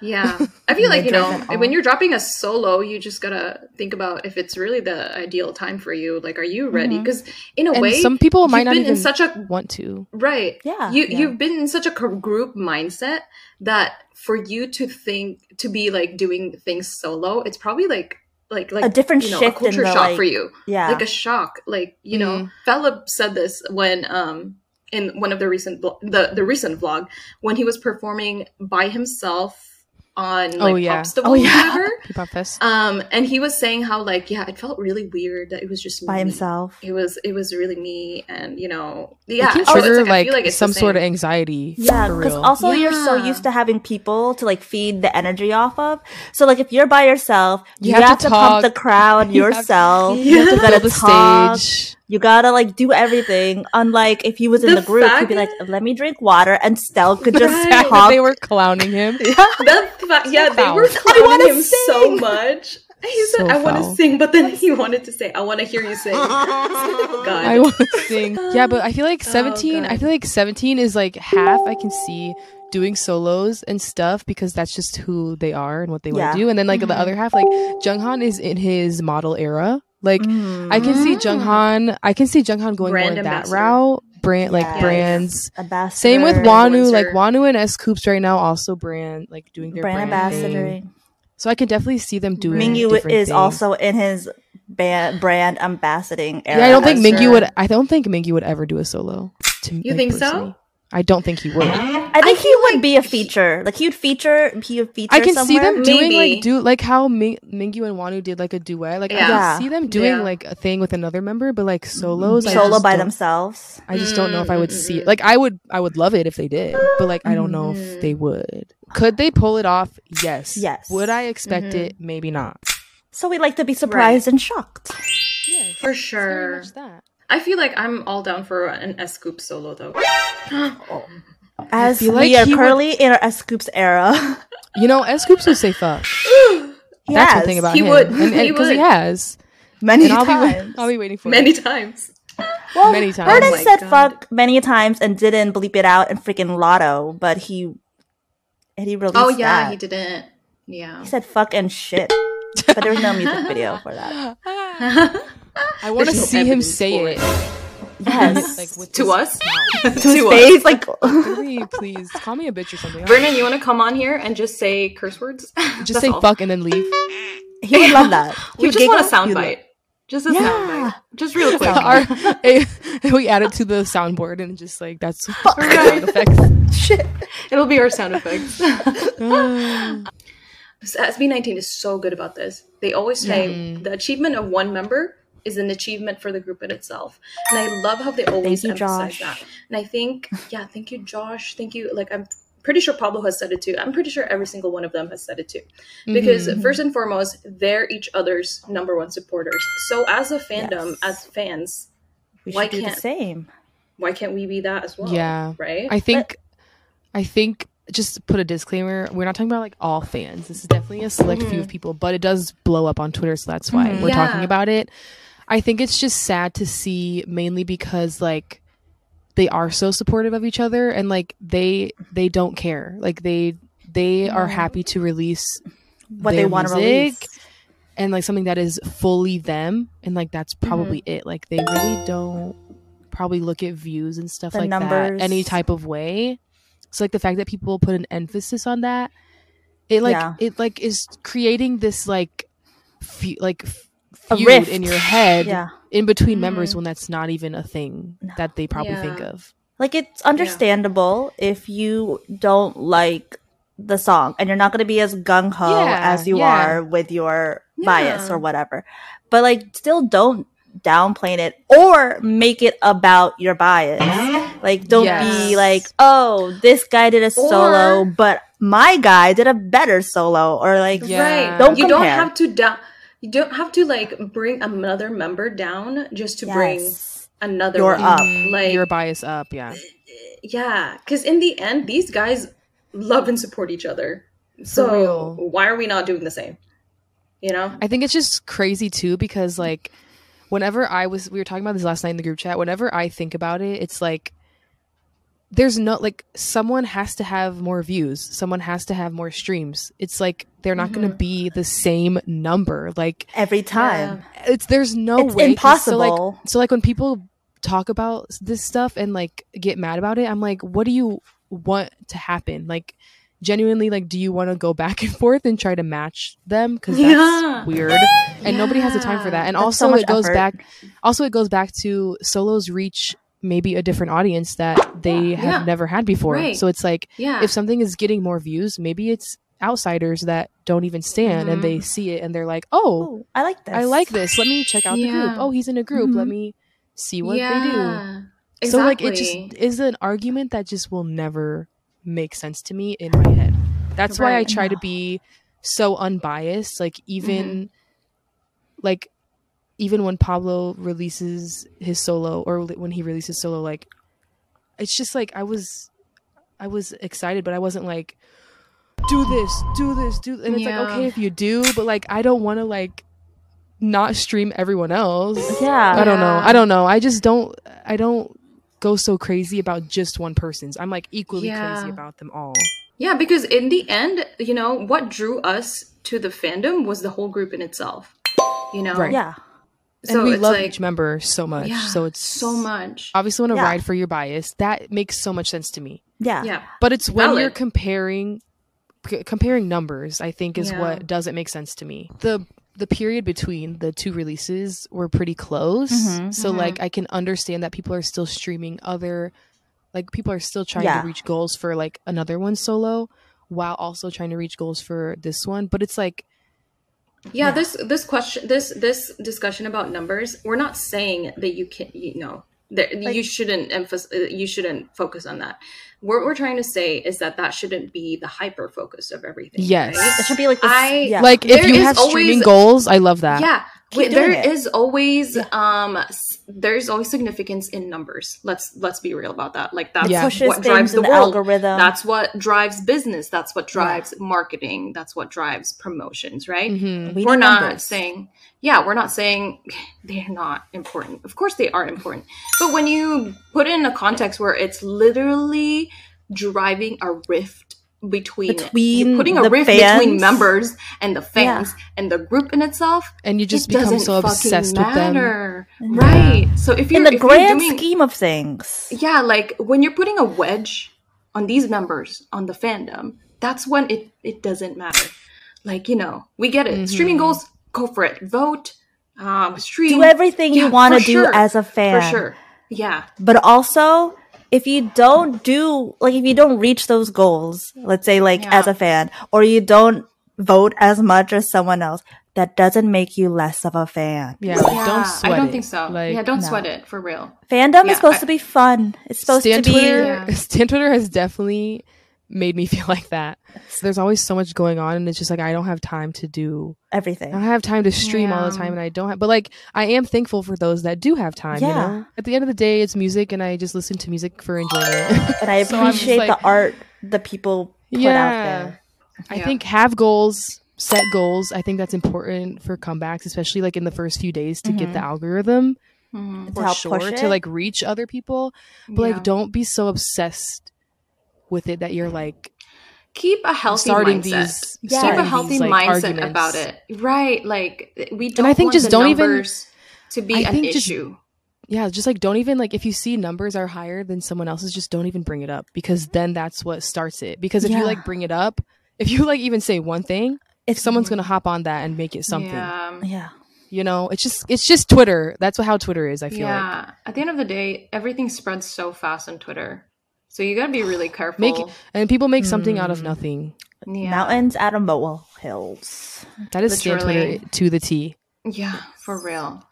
Yeah, I feel like you know when you're dropping a solo, you just gotta think about if it's really the ideal time for you. Like, are you ready? Because in a
and
way,
some people might not
been
even
in such a
want to.
right.
Yeah,
you
yeah.
you've been in such a group mindset that for you to think to be like doing things solo, it's probably like like like
A different
you know,
shift
a culture
in the,
shock
like-
for you.
yeah.
like a shock like you know Felip said this when um in one of the recent vlo- the the recent vlog when he was performing by himself on like
Oh, yeah.
Popsicle
Oh,
or
yeah.
whatever
K-pop
um and he was saying how like yeah it felt really weird that it was just me
by
me.
himself.
it was it was really me and you know yeah
it can
so it's
trigger
like,
like,
like
some sort of anxiety.
Yeah, because
real.
also you're so used to having people to like feed the energy off of. So like if you're by yourself, you,
You
have,
have
to,
to
pump the crowd
You have to-
yourself.
you
You,
have to
gotta
Fill the
talk.
stage.
You gotta like do everything. Unlike if he was in
The
the, group, he'd be like, "Let me drink water," and Stell could just
Right.
That
talk.
they were clowning him.
That fa- yeah, they
foul.
were clowning
wanna
him so
sing.
much. He said,
So
"I want to sing," but then he wanted to say, "I want to hear you sing." God,
I want to sing. Yeah, but I feel like
Oh,
17, I feel like 17 is like half I can see doing solos and stuff because that's just who they are and what they want
Yeah.
to do. And then like
Mhm.
the other half, like Jeonghan is in his model era. Like
Mm.
I can see
Mm.
Jeonghan, I can see Jeonghan going
Brand
more that route. Brand like brands.
ambassador.
Same with Wonwoo, like. Wonwoo and S.Coups right now also brand like doing their
brand
brand,
ambassador.
thing. So I can definitely see them doing
Mingyu is
things.
also in his band brand ambassading era.
Yeah, I don't think Mingyu would. I don't think Mingyu would ever do a solo. To
You
like,
think so?
Personally. I don't think he would.
I think he would be a feature. Like he would feature. He would feature.
I can see
somewhere.
them doing
Maybe.
like do like how Ming- Mingyu and Wonwoo did like a duet. Like I
Yeah.
can see them doing
Yeah.
like a thing with another member, but like mm-hmm. solos, I
solo by themselves.
I just don't know if I would see it. Like I would, I would love it if they did, but like I don't know if mm-hmm. they would. Could they pull it off? Yes.
Yes.
Would I expect it? Maybe not.
So we like to be surprised and shocked.
Yes,
For sure.
That.
I feel like I'm all down for an S.Coups solo though.
As
feel
we
like
are
he would-
currently in our S.Coups era.
You know, S.Coups will say fuck. That's
yes,
one thing about
he
him.
would.
and
He
because he, has.
many
And I'll be,
times.
I'll be waiting for
Many
it.
times.
well,
many times.
Vernon
Oh
said
God.
fuck many times and didn't bleep it out in freaking Lotto, but he and he released
Oh yeah,
that.
he didn't. Yeah.
He said fuck and shit, but there was no music video for that.
I want to
no
see him say
for
it.
Yes,
like with
To
his
us?
mouth.
to his
to us.
face, like
Really, please call me a bitch or something.
Vernon, you want to come on here and just say curse words?
Just
That's
say
all.
fuck and then leave.
he would love that. He
We
would
just want a
giggle, he would
soundbite. Just a
Yeah.
soundbite. Just real quick.
Our, eh, we add it to the soundboard and just like that's
Fuck.
sound effects.
Shit.
It'll be our sound effects.
Ah.
SB19 is so good about this. They always say the achievement of one member is an achievement for the group in itself. And I love how they always
you,
emphasize
Josh.
that. And I think, yeah, thank you, Josh. Thank you. Like, I'm pretty sure Pablo has said it too. I'm pretty sure every single one of them has said it too. Because,
Mhm.
first and foremost, they're each other's number one supporters. So, as a fandom,
Yes.
as fans,
We
Why
should
can't-
the same.
why can't we be that as well?
Yeah.
Right?
I think, I think, just put a disclaimer, we're not talking about like all fans. This is definitely a select few
Mhm.
of people, but it does blow up on Twitter, so that's why
Mhm.
we're talking about it. I think it's just sad to see, mainly because like they are so supportive of each other, and like they they don't care. Like they they are happy to release
What they want to release.
and like something that is fully them and like that's probably
Mm-hmm.
it like they really don't probably look at views and stuff
The
like
numbers.
that any type of way so like the fact that people put an emphasis on that it like
Yeah.
it like is creating this like fe- like f-
A
feud
rift.
in your head
Yeah.
in between
Mhm.
members when that's not even a thing
No.
that they probably think of
Like it's understandable if you don't like the song and you're not going to be as gung ho
Yeah,
as you
yeah.
are with your bias or whatever. But like still don't downplay it or make it about your bias. Like don't be like, "Oh, this guy did a solo, but my guy did a better solo." Or like
Yeah.
Right.
Don't
you don't have to down. You don't have to like bring another member down just to bring another
You're
one
up.
Mhm.
Like
your bias up yeah
yeah, because in the end, these guys love and support each other. So why are we not doing the same? You know?
I think it's just crazy too because like whenever I was we were talking about this last night in the group chat, whenever I think about it, it's like there's no like someone has to have more views someone has to have more streams it's like they're not going to mm-hmm. be the same number like
Every time.
it's there's no way.
It's
way 'cause so, like
impossible.
so like when people talk about this stuff and like get mad about it i'm like what do you want to happen like genuinely like do you want to go back and forth and try to match them because that's
Yeah.
weird and nobody has the time for that and
That's
also
so
it goes
effort.
back also it goes back to solos reach maybe a different audience that they have
Yeah.
never had before
Right.
so it's like
Yeah.
if something is getting more views maybe it's outsiders that don't even stand and
Mhm.
they see it and they're like oh
Oh, I like this.
I like this. Let me check out the group. Oh, he's in a group. Let
Mhm.
me see what
yeah.
they do. So like it just is an argument that just will never make sense to me in my head. That's why I
Right.
try to be so unbiased. Like even
Mm-hmm.
like even when Pablo releases his solo or when he releases solo like it's just like I was I was excited but I wasn't like do this, do this, do and it's
Yeah.
like okay if you do, but like I don't want to like not stream everyone else.
Yeah.
I don't know. I don't know. I just don't I don't go so crazy about just one person's. I'm like equally
Yeah.
crazy about them all.
Yeah, because in the end, you know, what drew us to the fandom was the whole group in itself. You know?
Right.
Yeah.
And
So
we
it's
love
like,
each member so much.
yeah,
so it's
so much.
Obviously want to
Yeah.
ride for your bias. That makes so much sense to me.
Yeah.
Yeah.
But it's when you're comparing c- comparing numbers, I think is
Yeah.
what doesn't make sense to me. The the period between the two releases were pretty close.
Mhm.
So
Mhm.
like I can understand that people are still streaming other like people are still trying
Yeah.
to reach goals for like another one solo while also trying to reach goals for this one. But it's like
yeah,
Yeah.
this this question this this discussion about numbers we're not saying that you can you know that you shouldn't emphasize you shouldn't focus on that what we're trying to say is that that shouldn't be the hyper focus of everything
Yes.
right?
It should be like this.
I-
yeah.
like if you
is
have streaming
always-
goals, I love that.
yeah
Keep
wait,
doing
there
it.
is always
Yeah.
um s- there's always significance in numbers. Let's let's be real about that. Like that's
Yeah.
pushes
what
things
drives the
the
world.
algorithm.
that's what drives business. That's what drives marketing. That's what drives promotions right?
Mhm.
We
we're not
numbers.
saying yeah we're not saying they're not important. Of course they are important. But when you put it in a context where it's literally driving a rift between,
Between
putting a
the
rift between members and the fans and the group in itself
And you just
it
become so obsessed
fucking
with them.
matter. right so if you're
in the
if
grand
doing,
scheme of things.
yeah like when you're putting a wedge on these members on the fandom that's when it it doesn't matter like you know we get it streaming
Mm-hmm.
goals go for it vote um stream
Do everything
Yeah,
you want to do
sure.
as a fan.
for sure yeah
But also, if you don't do like if you don't reach those goals, let's say like
Yeah.
as a fan, or you don't vote as much as someone else, that doesn't make you less of a fan.
Yeah, like,
Yeah,
don't sweat
i don't
it.
think so
Like,
yeah don't
No.
sweat it for real
Fandom
Yeah,
is supposed
I-
to be fun. It's supposed
Stan
to be
Twitter,
Yeah.
Stan Twitter has definitely made me feel like that. There's always so much going on, and it's just like I don't have time to do.
Everything.
I don't have time to stream all the time, and I don't have. But like, I am thankful for those that do have time. You
Yeah.
know, at the end of the day, it's music, and I just listen to music for enjoyment.
And I
So I'm
appreciate
like-
the art the people put out there.
I
Yeah.
think have goals, set goals. I think that's important for comebacks, especially like in the first few days to get the algorithm
Mhm.
To
for
help
sure to like reach other people. But
Yeah.
like, don't be so obsessed with it that you're like
keep a healthy
starting
mindset
these
Yeah.
keep a healthy
these, like,
mindset
arguments.
about it right like we don't
I think
want
just
the
don't even-
numbers to be
I
an
think just-
issue
Yeah, just like don't even like if you see numbers are higher than someone else's, just don't even bring it up because mm-hmm. then that's what starts it. Because if
Yeah.
you like bring it up, if you like even say one thing,
If
someone's mm-hmm. gonna hop on that and make it something.
yeah
yeah.
You know, it's just it's just Twitter. That's what how Twitter is. I feel like
yeah at the end of the day everything spreads so fast on twitter so you gotta be really careful
make and people make something out
Mm.
of nothing.
yeah.
Mountains out of mole hills.
That is Stan
Literally.
Twitter to the T.
yeah for real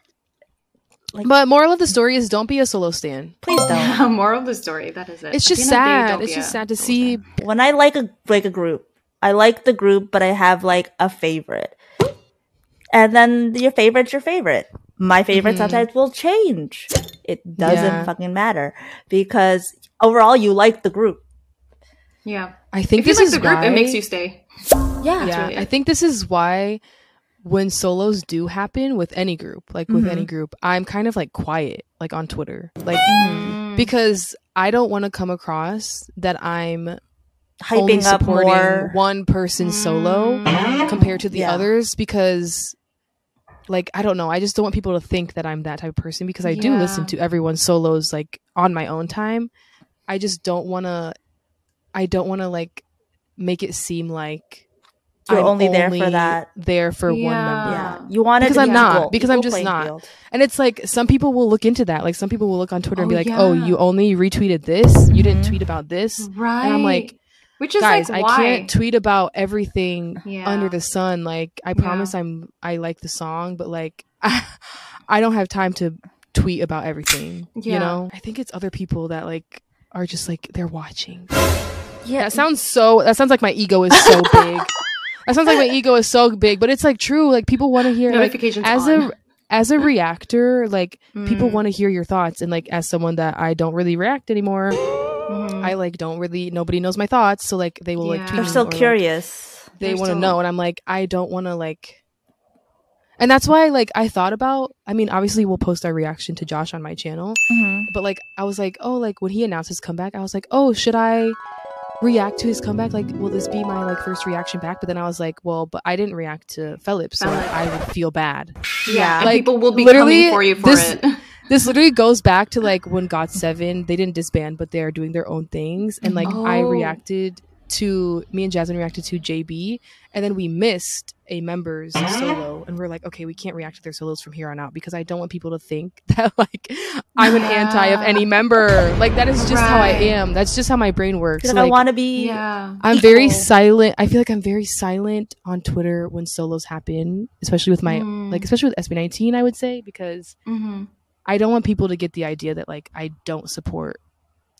But moral of the story is don't be a solo stan.
Please don't.
moral of the story that is it
It's just
the end of the day,
sad. It's just sad to see.
stan.
when I like a like a group, I like the group, but I have like a favorite. And then your favorite's your favorite. My favorite
Mhm.
sometimes will change. It doesn't
Yeah.
fucking matter because overall you like the group.
yeah
I think
if you
this
like
is
the group
why,
it makes you stay
Yeah.
yeah,
really
I think this is why when solos do happen with any group, like with
Mhm.
any group, I'm kind of like quiet, like on Twitter, like
Mm.
because I don't want to come across that I'm only
Hyping up
supporting
more.
one person solo compared to the
Yeah.
others because like I don't know, I just don't want people to think that I'm that type of person because I do listen to everyone's solos like on my own time. I just don't want to I don't want to like make it seem like
You're
I'm
only there for that.
there for one
Yeah.
member.
Yeah, you want it
Because I'm not,
equal,
because I'm just not.
field.
And it's like some people will look into that. Like some people will look on Twitter and
Oh,
be like, "Oh, you only retweeted this. You didn't
Mhm.
tweet about this."
Right.
And I'm like,
which is
guys,
like
I can't tweet about everything
Yeah.
under the sun. Like, I
Yeah.
promise I'm I like the song, but like, I don't have time to tweet about everything.
Yeah.
You know, I think it's other people that like are just like they're watching.
Yeah,
That sounds so. That sounds like my ego is so big. That sounds like my ego is so big, but it's like true. Like people want to hear like, as
on.
a as a reactor. Like people
Mm.
want to hear your thoughts, and like as someone that I don't really react anymore,
Mhm.
I like don't really. Nobody knows my thoughts, so like they will like
Yeah.
tweet
they're
me
so
or,
curious.
they
They're
want to
so-
know and i'm like i don't want to like and that's why like i thought about i mean obviously we'll post our reaction to josh on my channel
Mhm.
but like i was like oh like when he announced his comeback i was like oh should i react to his comeback like will this be my like first reaction back but then i was like well but i didn't react to Felip so
Felip.
i would feel bad
Yeah.
Like,
people will be
literally,
coming for you for
this-
it.
this literally goes back to like when GOT7 they didn't disband but they're doing their own things and like i
Oh.
reacted to me and jasmine reacted to jb and then we missed a member's solo and we're like okay we can't react to their solos from here on out because i don't want people to think that like i'm an anti of any member like that is just how i am that's just how my brain works
Because
So,
I want to be.
yeah.
I'm very silent. I feel like I'm very silent on Twitter when solos happen, especially with my
Mm.
like especially with SB19 I would say because
hmm
I don't want people to get the idea that like I don't support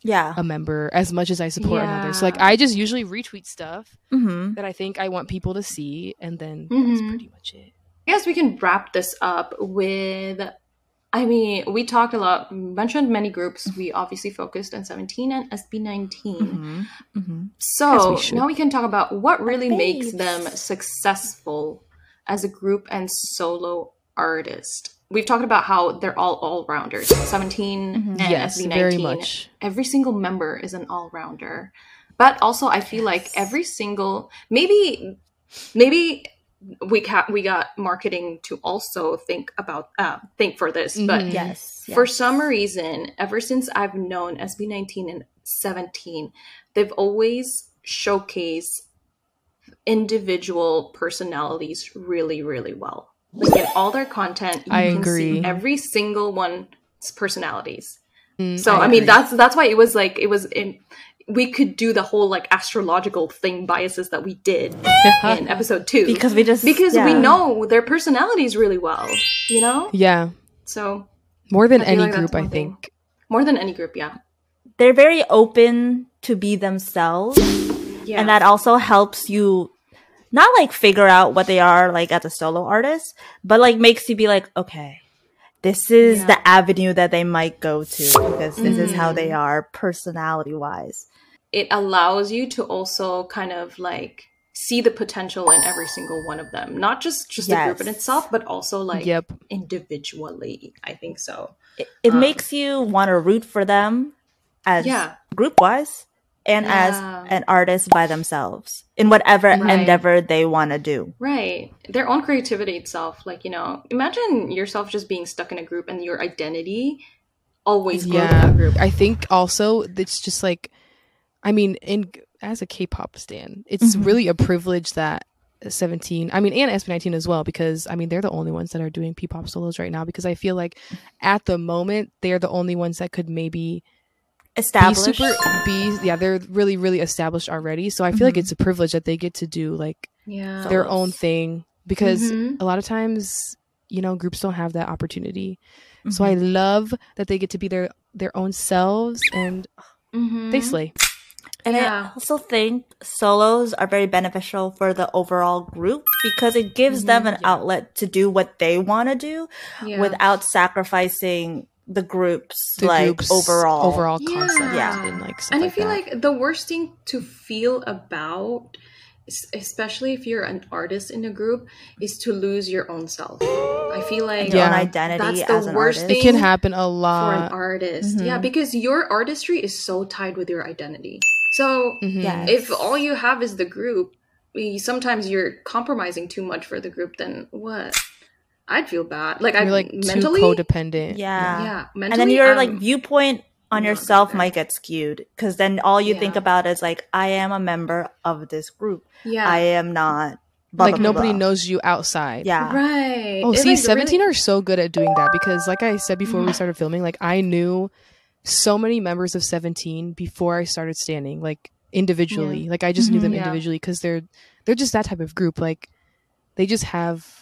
Yeah.
a member as much as I support another. So like I just usually retweet stuff
hmm
that I think I want people to see and then that's
Mhm.
pretty much it.
I guess we can wrap this up with. I mean, we talked a lot, mentioned many groups. We obviously focused on 17 and SB19.
hmm hmm
So
we
now we can talk about what really makes them successful as a group and solo artist. We've talked about how they're all all rounders. 17
Mhm.
and
yes,
SB19.
very much.
Every single member is an all rounder. But also I feel like every single maybe maybe we got we got marketing to also think about uh, think for this, but
Mhm.
Yes.
for
yes.
some reason, ever since I've known SB19 and 17, they've always showcased individual personalities really, really well. Like in all their content, you
I
can
agree.
see every single one's personalities.
Mm,
So I, mean,
agree.
that's that's why it was like it was in. We could do the whole like astrological thing biases that we did in episode two
because we just
because we know their personalities really well, you know.
yeah,
So
more than any
like
group I
one thing.
think.
more than any group, yeah.
they're very open to be themselves,
Yeah.
and that also helps you not like figure out what they are like as a solo artist, but like makes you be like, okay, this is
Yeah.
the avenue that they might go to because this is how they are personality wise.
it allows you to also kind of like see the potential in every single one of them, not just just the group in itself, but also like
yep.
individually. I think so.
It, it
Um,
makes you want to root for them as
Yeah.
group wise and
Yeah.
as an artist by themselves in whatever
Right.
endeavor they want to do.
Right. Their own creativity itself. Like, you know, imagine yourself just being stuck in a group and your identity always grows with
Yeah.
that group.
I think also it's just like, I mean, in as a K-pop stan, it's
Mhm.
really a privilege that 17, I mean, and SB19 as well, because I mean, they're the only ones that are doing P-pop solos right now. Because I feel like at the moment they're the only ones that could maybe
Established.
be super, be yeah, they're really, really established already. So I feel like
Mhm.
it's a privilege that they get to do like
Yeah.
their
Solos.
own thing because
Mhm.
a lot of times, you know, groups don't have that opportunity. So I
Mhm.
love that they get to be their their own selves and
Mhm.
they slay.
And
Yeah.
I also think solos are very beneficial for the overall group because it gives them an
yeah.
outlet to do what they want to do
Yeah.
without sacrificing the group's
The
like
group's
overall.
overall concept
Yeah.
and like stuff
and I
like
feel
that.
like the worst thing to feel about especially if you're an artist in a group, is to lose your own self. I feel like
your
Yeah.
identity
That's the
as an
worst
artist.
It can happen a lot
for an artist. Yeah,
Mhm.
because your artistry is so tied with your identity. So
Mhm.
Yeah.
if all you have is the group, sometimes you're compromising too much for the group. Then what? I'd feel bad. Like I
You're like
mentally,
too codependent.
yeah.
yeah, mentally,
and then your like viewpoint on yourself might get skewed because then all you think about is like i am a member of this group
yeah,
i am not blah,
like
blah, blah,
nobody
blah.
knows you outside.
yeah
right.
Oh,
It's,
see,
like,
17
really-
are so good at doing that because, like I said before we started filming, like I knew so many members of 17 before I started standing, like individually. Like I just knew
Mhm.
them
Yeah.
individually because they're they're just that type of group. Like they just have,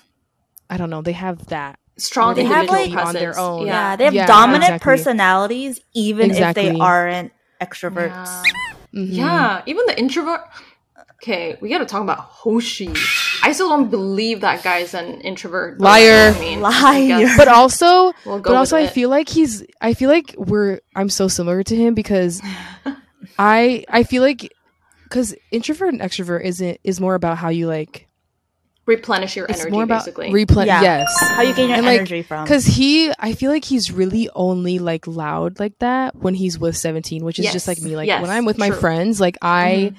I don't know, they have that.
strong
They have, like-
on their own.
yeah
Yeah,
they have
Yeah,
dominant
exactly.
personalities even if they aren't extroverts
Yeah.
Mhm.
Yeah, even the introvert. Okay, we gotta talk about Hoshi. I still don't believe that guy's an introvert.
Liar.
I mean,
Liar.
guess
But also,
we'll go
but also, I
it.
feel like he's. I feel like we're. I'm so similar to him because I. I feel like because introvert and extrovert isn't is more about how you like.
Replenish your
It's
energy,
more about
basically.
replen.
Yeah.
Yes.
how you gain your
And, like,
energy from
Because he, I feel like he's really only like loud like that when he's with 17, which is just like me. Like
yes,
when I'm with my
true.
friends, like I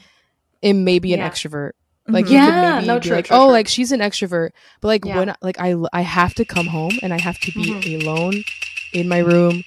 am maybe an
Yeah.
extrovert. Like
Mhm.
you
Yeah,
could maybe
no,
be
true,
like,
true,
oh,
true.
like she's an extrovert, but like
Yeah.
when like I I have to come home and I have to be
Mhm.
alone in my room.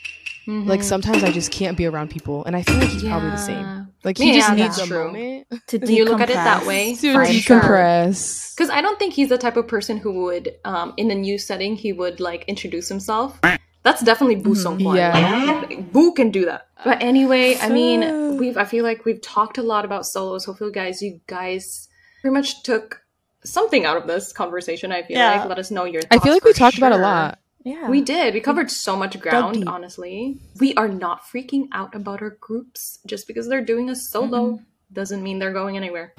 Like
Mhm.
sometimes I just can't be around people, and I feel like he's probably the same.
Yeah.
Like he
Yeah,
just needs
that's
a
true.
moment
to
When you look at it that way,
to decompress.
Because I don't think he's the type of person who would, um, in a new setting, he would like introduce himself. That's definitely Boo
Mhm.
Sung
Mm-hmm. Yeah.
Like, Boo can do that. But anyway, I mean, we've. I feel like we've talked a lot about solos. Hopefully, guys, you guys pretty much took something out of this conversation. I feel
Yeah.
like. Let us know your.
I feel like we
for
talked about a lot.
Yeah
We did. We covered so much ground, honestly. We are not freaking out about our groups. Just because they're doing a solo
Mm-hmm.
doesn't mean they're going anywhere.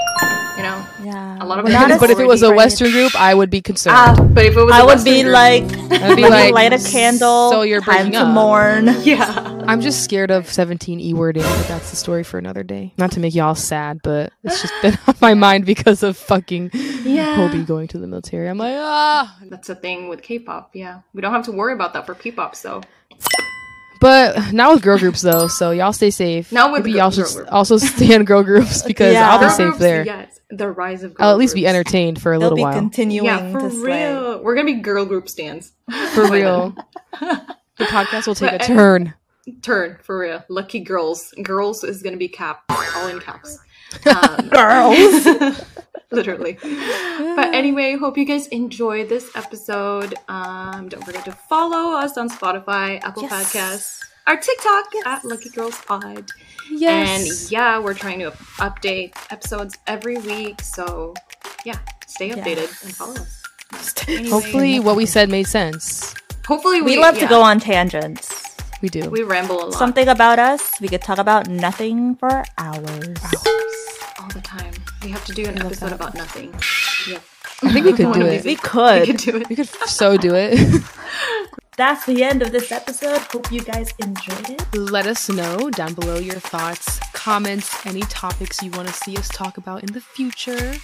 You know?
yeah
A lot of
We're not as
but if it was a
afraid.
Western group, I would be concerned.
Ah, but if it was
i
a
would
Western
be
group-
like
I'd be
let me
like,
light a candle
so you're
time
breaking
to
up.
mourn
Yeah.
I'm just scared of 17 e wording, but that's the story for another day. Not to make y'all sad, but it's just been on my mind because of fucking
Yeah.
Hobi going to the military. I'm like, ah.
That's a thing with K-pop. Yeah, we don't have to worry about that for P-pop. So
But not with girl groups though, so y'all stay safe.
Not with
Maybe
gr-
y'all
girl
should
group.
also stay in girl groups because
Yeah.
I'll be
Girl
safe
groups,
there.
Yes, the rise of. Girl
I'll at least be entertained for a
they'll
little
be
while.
continuing
Yeah, for
to slay.
real. We're gonna be girl group stands.
For real. the podcast will take
But-
a turn.
Turn for real. Lucky girls. Girls is gonna be cap. All in caps. Um,
Girls.
literally. But anyway, hope you guys enjoyed this episode. Um, don't forget to follow us on Spotify, Apple
Yes.
Podcasts, our TikTok
Yes.
at Lucky Girls Pod.
Yes.
And yeah, we're trying to update episodes every week. So yeah, stay updated and follow us. Anyway,
Hopefully, what we said made sense.
hopefully we,
we love to go on tangents.
We do.
We ramble a lot
Something about us, we could talk about nothing for hours.
all the time. We have to do an episode
that.
about nothing. Yep.
I think we could do it.
these
We
We
could.
could do it.
We could so do it.
That's the end of this episode. Hope you guys enjoyed it.
Let us know down below your thoughts, comments, any topics you want to see us talk about in the future.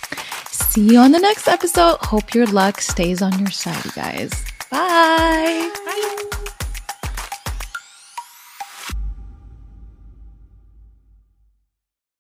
See you on the next episode. Hope your luck stays on your side, you guys. Bye.
Bye.